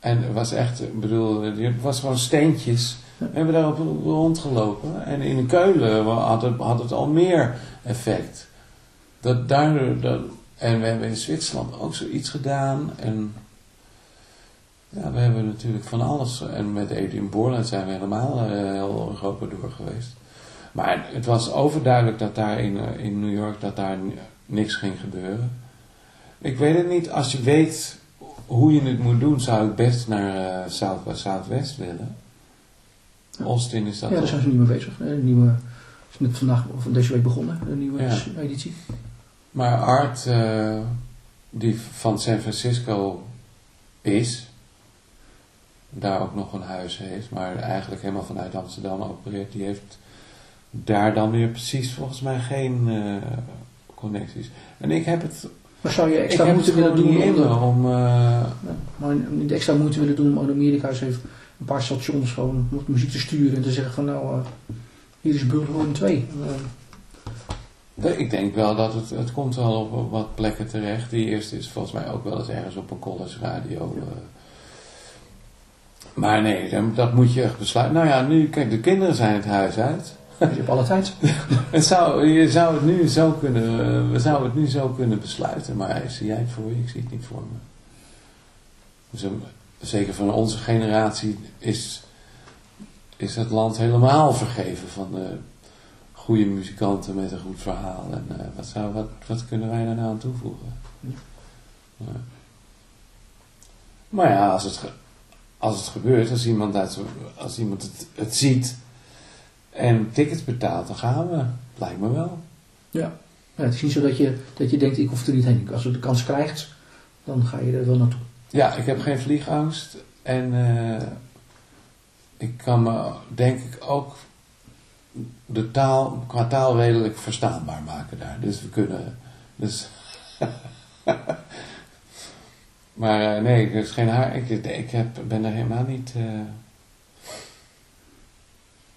En het was echt, ik bedoel, het was gewoon steentjes. We hebben daarop rondgelopen. En in Keulen had het, had het al meer effect. Dat daar, dat, en we hebben in Zwitserland ook zoiets gedaan. En ja, we hebben natuurlijk van alles. En met Borland zijn we helemaal eh, heel Europa door geweest. Maar het was overduidelijk dat daar in, eh, in New York dat daar niks ging gebeuren. Ik weet het niet. Als je weet hoe je het moet doen, zou ik best naar eh South Southwest willen. Austin is dat Ja, daar zijn ze nu mee bezig. Een nieuwe, is net vandaag of deze week begonnen, een nieuwe Ja. editie. Maar Art, eh, die van San Francisco is, daar ook nog een huis heeft, maar eigenlijk helemaal vanuit Amsterdam opereert, die heeft daar dan weer precies volgens mij geen eh, connecties. En ik heb het, Maar zou je extra heb moeite het willen doen niet om, eh, ja, maar niet extra moeite willen doen om Amerika eens even een paar stations gewoon met muziek te sturen en te zeggen van nou, eh, hier is Bullhorn 2. Eh, ik denk wel dat het, het komt wel op wat plekken terecht. Die eerste is volgens mij ook wel eens ergens op een college radio. eh. Maar nee, dan- dat moet je echt besluiten. Nou ja, nu, kijk, de kinderen zijn het huis uit. je hebt alle tijd. Het zou, je zou het nu zo kunnen, we zouden het nu zo kunnen besluiten, maar zie jij het voor je? Ik zie het niet voor me. Dus een- zeker van onze generatie is, is het land helemaal vergeven van de goede muzikanten met een goed verhaal. En eh, wat, zou, wat, wat kunnen wij daar nou aan toevoegen? Maar ja, als het, als het gebeurt, als iemand, uit, als iemand het, het ziet en tickets betaalt, dan gaan we. Lijkt me wel. Ja. ja. Het is niet zo dat je, dat je denkt ik hoef er niet heen. Als je de kans krijgt, dan ga je er wel naartoe. Ja, ik heb geen vliegangst. En eh, ik kan me, denk ik, ook de taal, qua taal redelijk verstaanbaar maken daar. Dus we kunnen... Dus maar eh, nee, er is geen haar. Ik, ik heb, ben er helemaal niet... eh,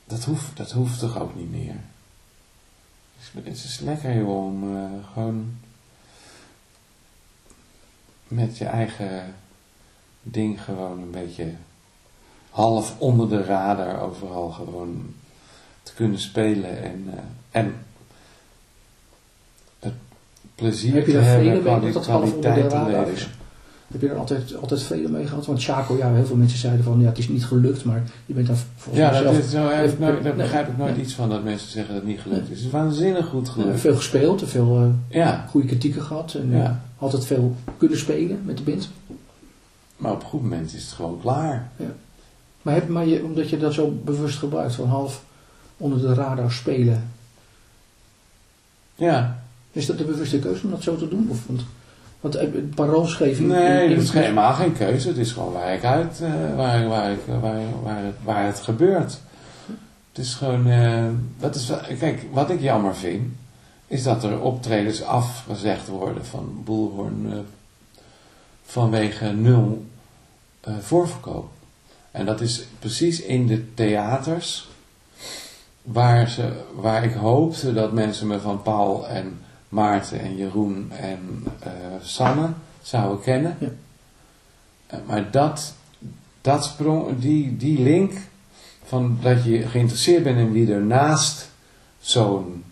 dat, hoeft, dat hoeft toch ook niet meer. Het is, het is lekker joh, om gewoon met je eigen ding gewoon een beetje half onder de radar overal gewoon te kunnen spelen en, eh, en het plezier Heb je te hebben, vrede mee kwali- dat dat half onder de kwaliteit te leven. Heb je er altijd, altijd vrede mee gehad? Want Chaco, ja, heel veel mensen zeiden van ja, het is niet gelukt, maar je bent daar volgens Ja, mij dat is nooit- daar Nee, begrijp ik nooit nee. iets van dat mensen zeggen dat het niet gelukt is. Het is waanzinnig goed eh, gelukt. veel gespeeld, veel eh, Ja, goede kritieken gehad en Ja. Eh, altijd veel kunnen spelen met de band. maar op een goed moment is het gewoon klaar. Maar, heb, maar je, omdat je dat zo bewust gebruikt, van half onder de radar spelen, Ja, is dat de bewuste keuze om dat zo te doen? Of, want, want eh, paroolscheving... nee, in- in- dat is helemaal geen keuze. Het is gewoon waar ik uit, eh, waar, waar, ik, waar, waar, het, waar het gebeurt. Het is gewoon, eh, dat is, kijk, wat ik jammer vind, is dat er optredens afgezegd worden van Boelhoorn eh, vanwege nul eh, voorverkoop. En dat is precies in de theaters waar, ze, waar ik hoopte dat mensen me van Paul en Maarten en Jeroen en eh, Sanne zouden kennen. Ja. Maar dat, dat sprong, die, die link van dat je geïnteresseerd bent in wie er naast zo'n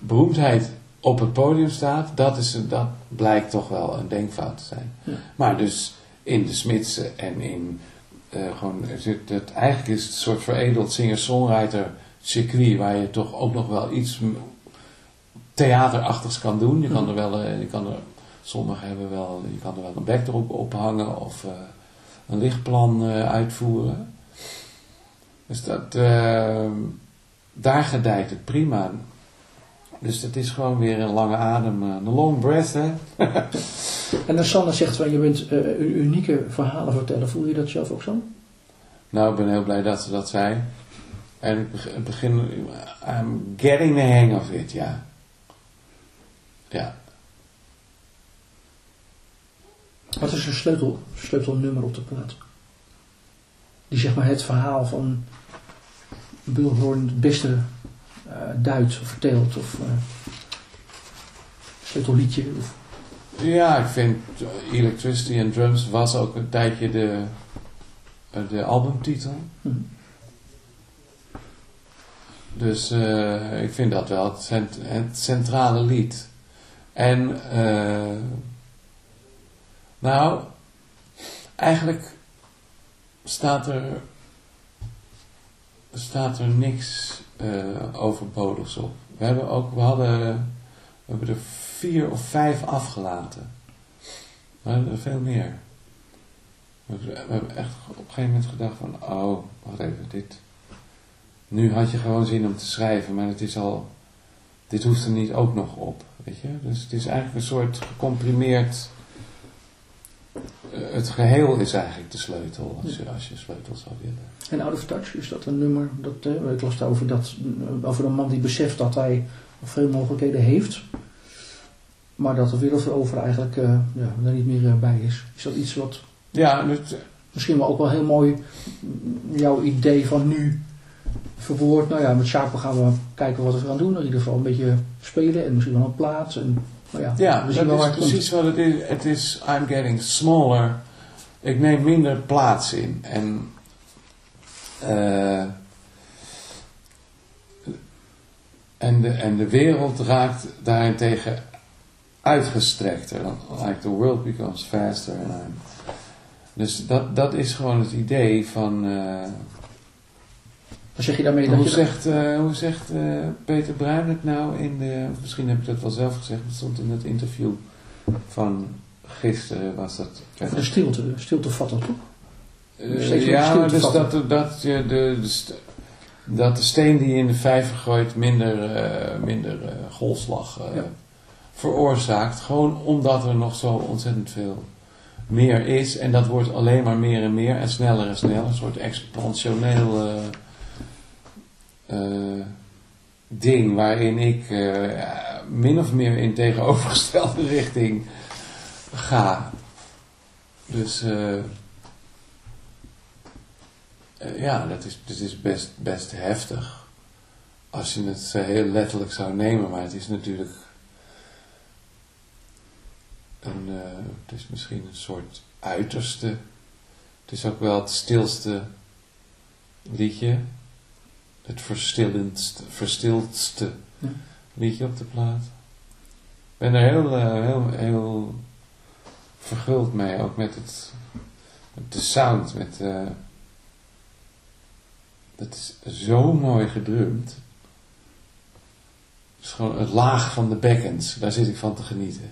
beroemdheid op het podium staat, dat, is, dat blijkt toch wel een denkfout te zijn. Ja. Maar dus in de Smitsen en in eh, gewoon, zit het, eigenlijk is het een soort veredeld singer-songwriter circuit waar je toch ook nog wel iets theaterachtigs kan doen. Je kan er wel, eh, je kan er Sommigen hebben wel, je kan er wel een backdrop op hangen of eh, een lichtplan uitvoeren. Dus dat, daar gedijt het prima. Dus dat is gewoon weer een lange adem, een long breath, hè. En als Sanne zegt van je bent eh, unieke verhalen vertellen, voel je dat zelf ook zo? Nou, ik ben heel blij dat ze dat zei. En ik ik begin, I'm getting the hang of it, ja. Ja. Wat is een sleutel, sleutelnummer op de plaat? Die zeg maar het verhaal van Bulhoorn het beste eh, duidt of of eh, sleutelliedje. Of, Ja, ik vind uh, Electricity and Drums was ook een tijdje de, de albumtitel. Hm. Dus eh, ik vind dat wel het, cent- het centrale lied. En, eh, nou, eigenlijk staat er, staat er niks eh, overbodigs op. We hebben ook, we hadden, we hebben er vier of vijf afgelaten. We hadden er veel meer. We hebben, we hebben echt op een gegeven moment gedacht van, oh, wacht even, dit... Nu had je gewoon zin om te schrijven, maar het is al... Dit hoeft er niet ook nog op, weet je. Dus het is eigenlijk een soort gecomprimeerd... eh, Het geheel is eigenlijk de sleutel, als je, als je sleutel zou willen. en Out of Touch, is dat een nummer? Dat, eh, ik las het over, dat, over een man die beseft dat hij veel mogelijkheden heeft. Maar dat de wereldover eigenlijk eh, ja, er niet meer eh, bij is. Is dat iets wat Ja, het, misschien wel ook wel heel mooi mm, jouw idee van nu verwoord. Nou ja, met Sjaak gaan we kijken wat we gaan doen. In ieder geval een beetje spelen en misschien wel een plaats. En, nou ja, Ja, wel dat waar is komt. precies wat het is. Het is, I'm getting smaller. Ik neem minder plaats in. En, eh, en, de, en de wereld raakt daarentegen uitgestrekter. Like the world becomes faster. And I'm, dus dat, dat is gewoon het idee van... eh, Dan zeg je daarmee dat hoe je... zegt, eh, hoe zegt eh, Peter Bruin het nou in de... Misschien heb ik dat wel zelf gezegd. Het stond in het interview van gisteren was dat. de stilte, de stilte vat dat toch? Eh, meer ja, dus vatten. dat, dat, je de, de dat de steen die je in de vijver gooit minder, eh, minder eh, golfslag eh, Ja. veroorzaakt. Gewoon omdat er nog zo ontzettend veel meer is. En dat wordt alleen maar meer en meer en sneller en sneller. Een soort expansioneel eh, ding waarin ik eh, min of meer in tegenovergestelde richting ga. Dus eh, ja, dat is, dat is best, best heftig. Als je het heel letterlijk zou nemen, maar het is natuurlijk een, het is misschien een soort uiterste. Het is ook wel het stilste liedje. Het verstillendste, Ja. liedje op de plaat. Ik ben er heel, eh, heel, heel verguld mee, ook met het, met de sound, met, eh, het is zo mooi gedrumd. Het is gewoon het laag van de bekkens, daar zit ik van te genieten.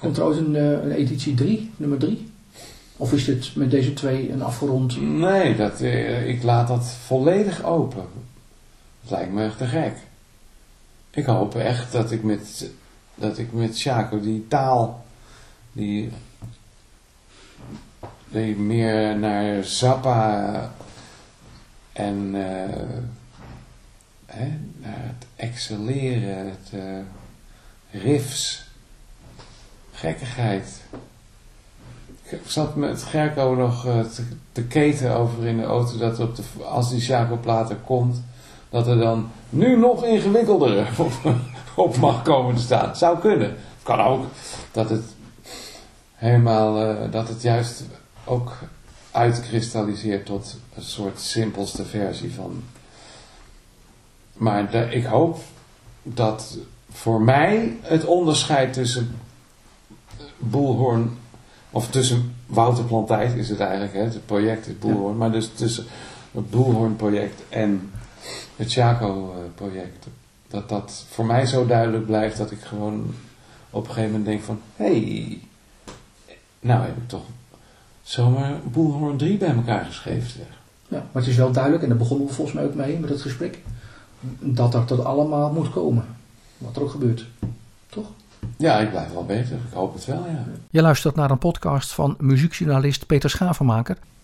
Komt er ooit een, eh, een editie 3, nummer 3? Of is dit met deze twee een afgerond? Nee, dat, eh, ik laat dat volledig open. Het lijkt me echt te gek. Ik hoop echt dat ik met, dat ik met Chaco die taal, die, meer naar Zappa en eh, hè, naar het excelleren, het eh, riffs, gekkigheid. Ik zat met Gerco nog eh, te, te keten over in de auto dat op de, als die Chaco-plaat er komt, dat er dan nu nog ingewikkelder op, mag komen te staan. Zou kunnen. Kan ook dat het helemaal, eh, dat het juist ook uitkristalliseert tot een soort simpelste versie van. Maar ik hoop dat voor mij het onderscheid tussen Boelhoorn of tussen Wouter Plantijt is het eigenlijk, hè? het project is Boelhoorn, maar dus tussen het Boelhoorn project en het Chaco eh, project, dat dat voor mij zo duidelijk blijft dat ik gewoon op een gegeven moment denk van, hé, hey, nou heb ik toch zomaar Boelhorn 3 bij elkaar geschreven. Zeg. Ja, maar het is wel duidelijk, en daar begonnen we volgens mij ook mee met het gesprek, dat dat tot allemaal moet komen. Wat er ook gebeurt. Toch? Ja, ik blijf wel beter. Ik hoop het wel, ja. Je luistert naar een podcast van muziekjournalist Peter Schavenmaker.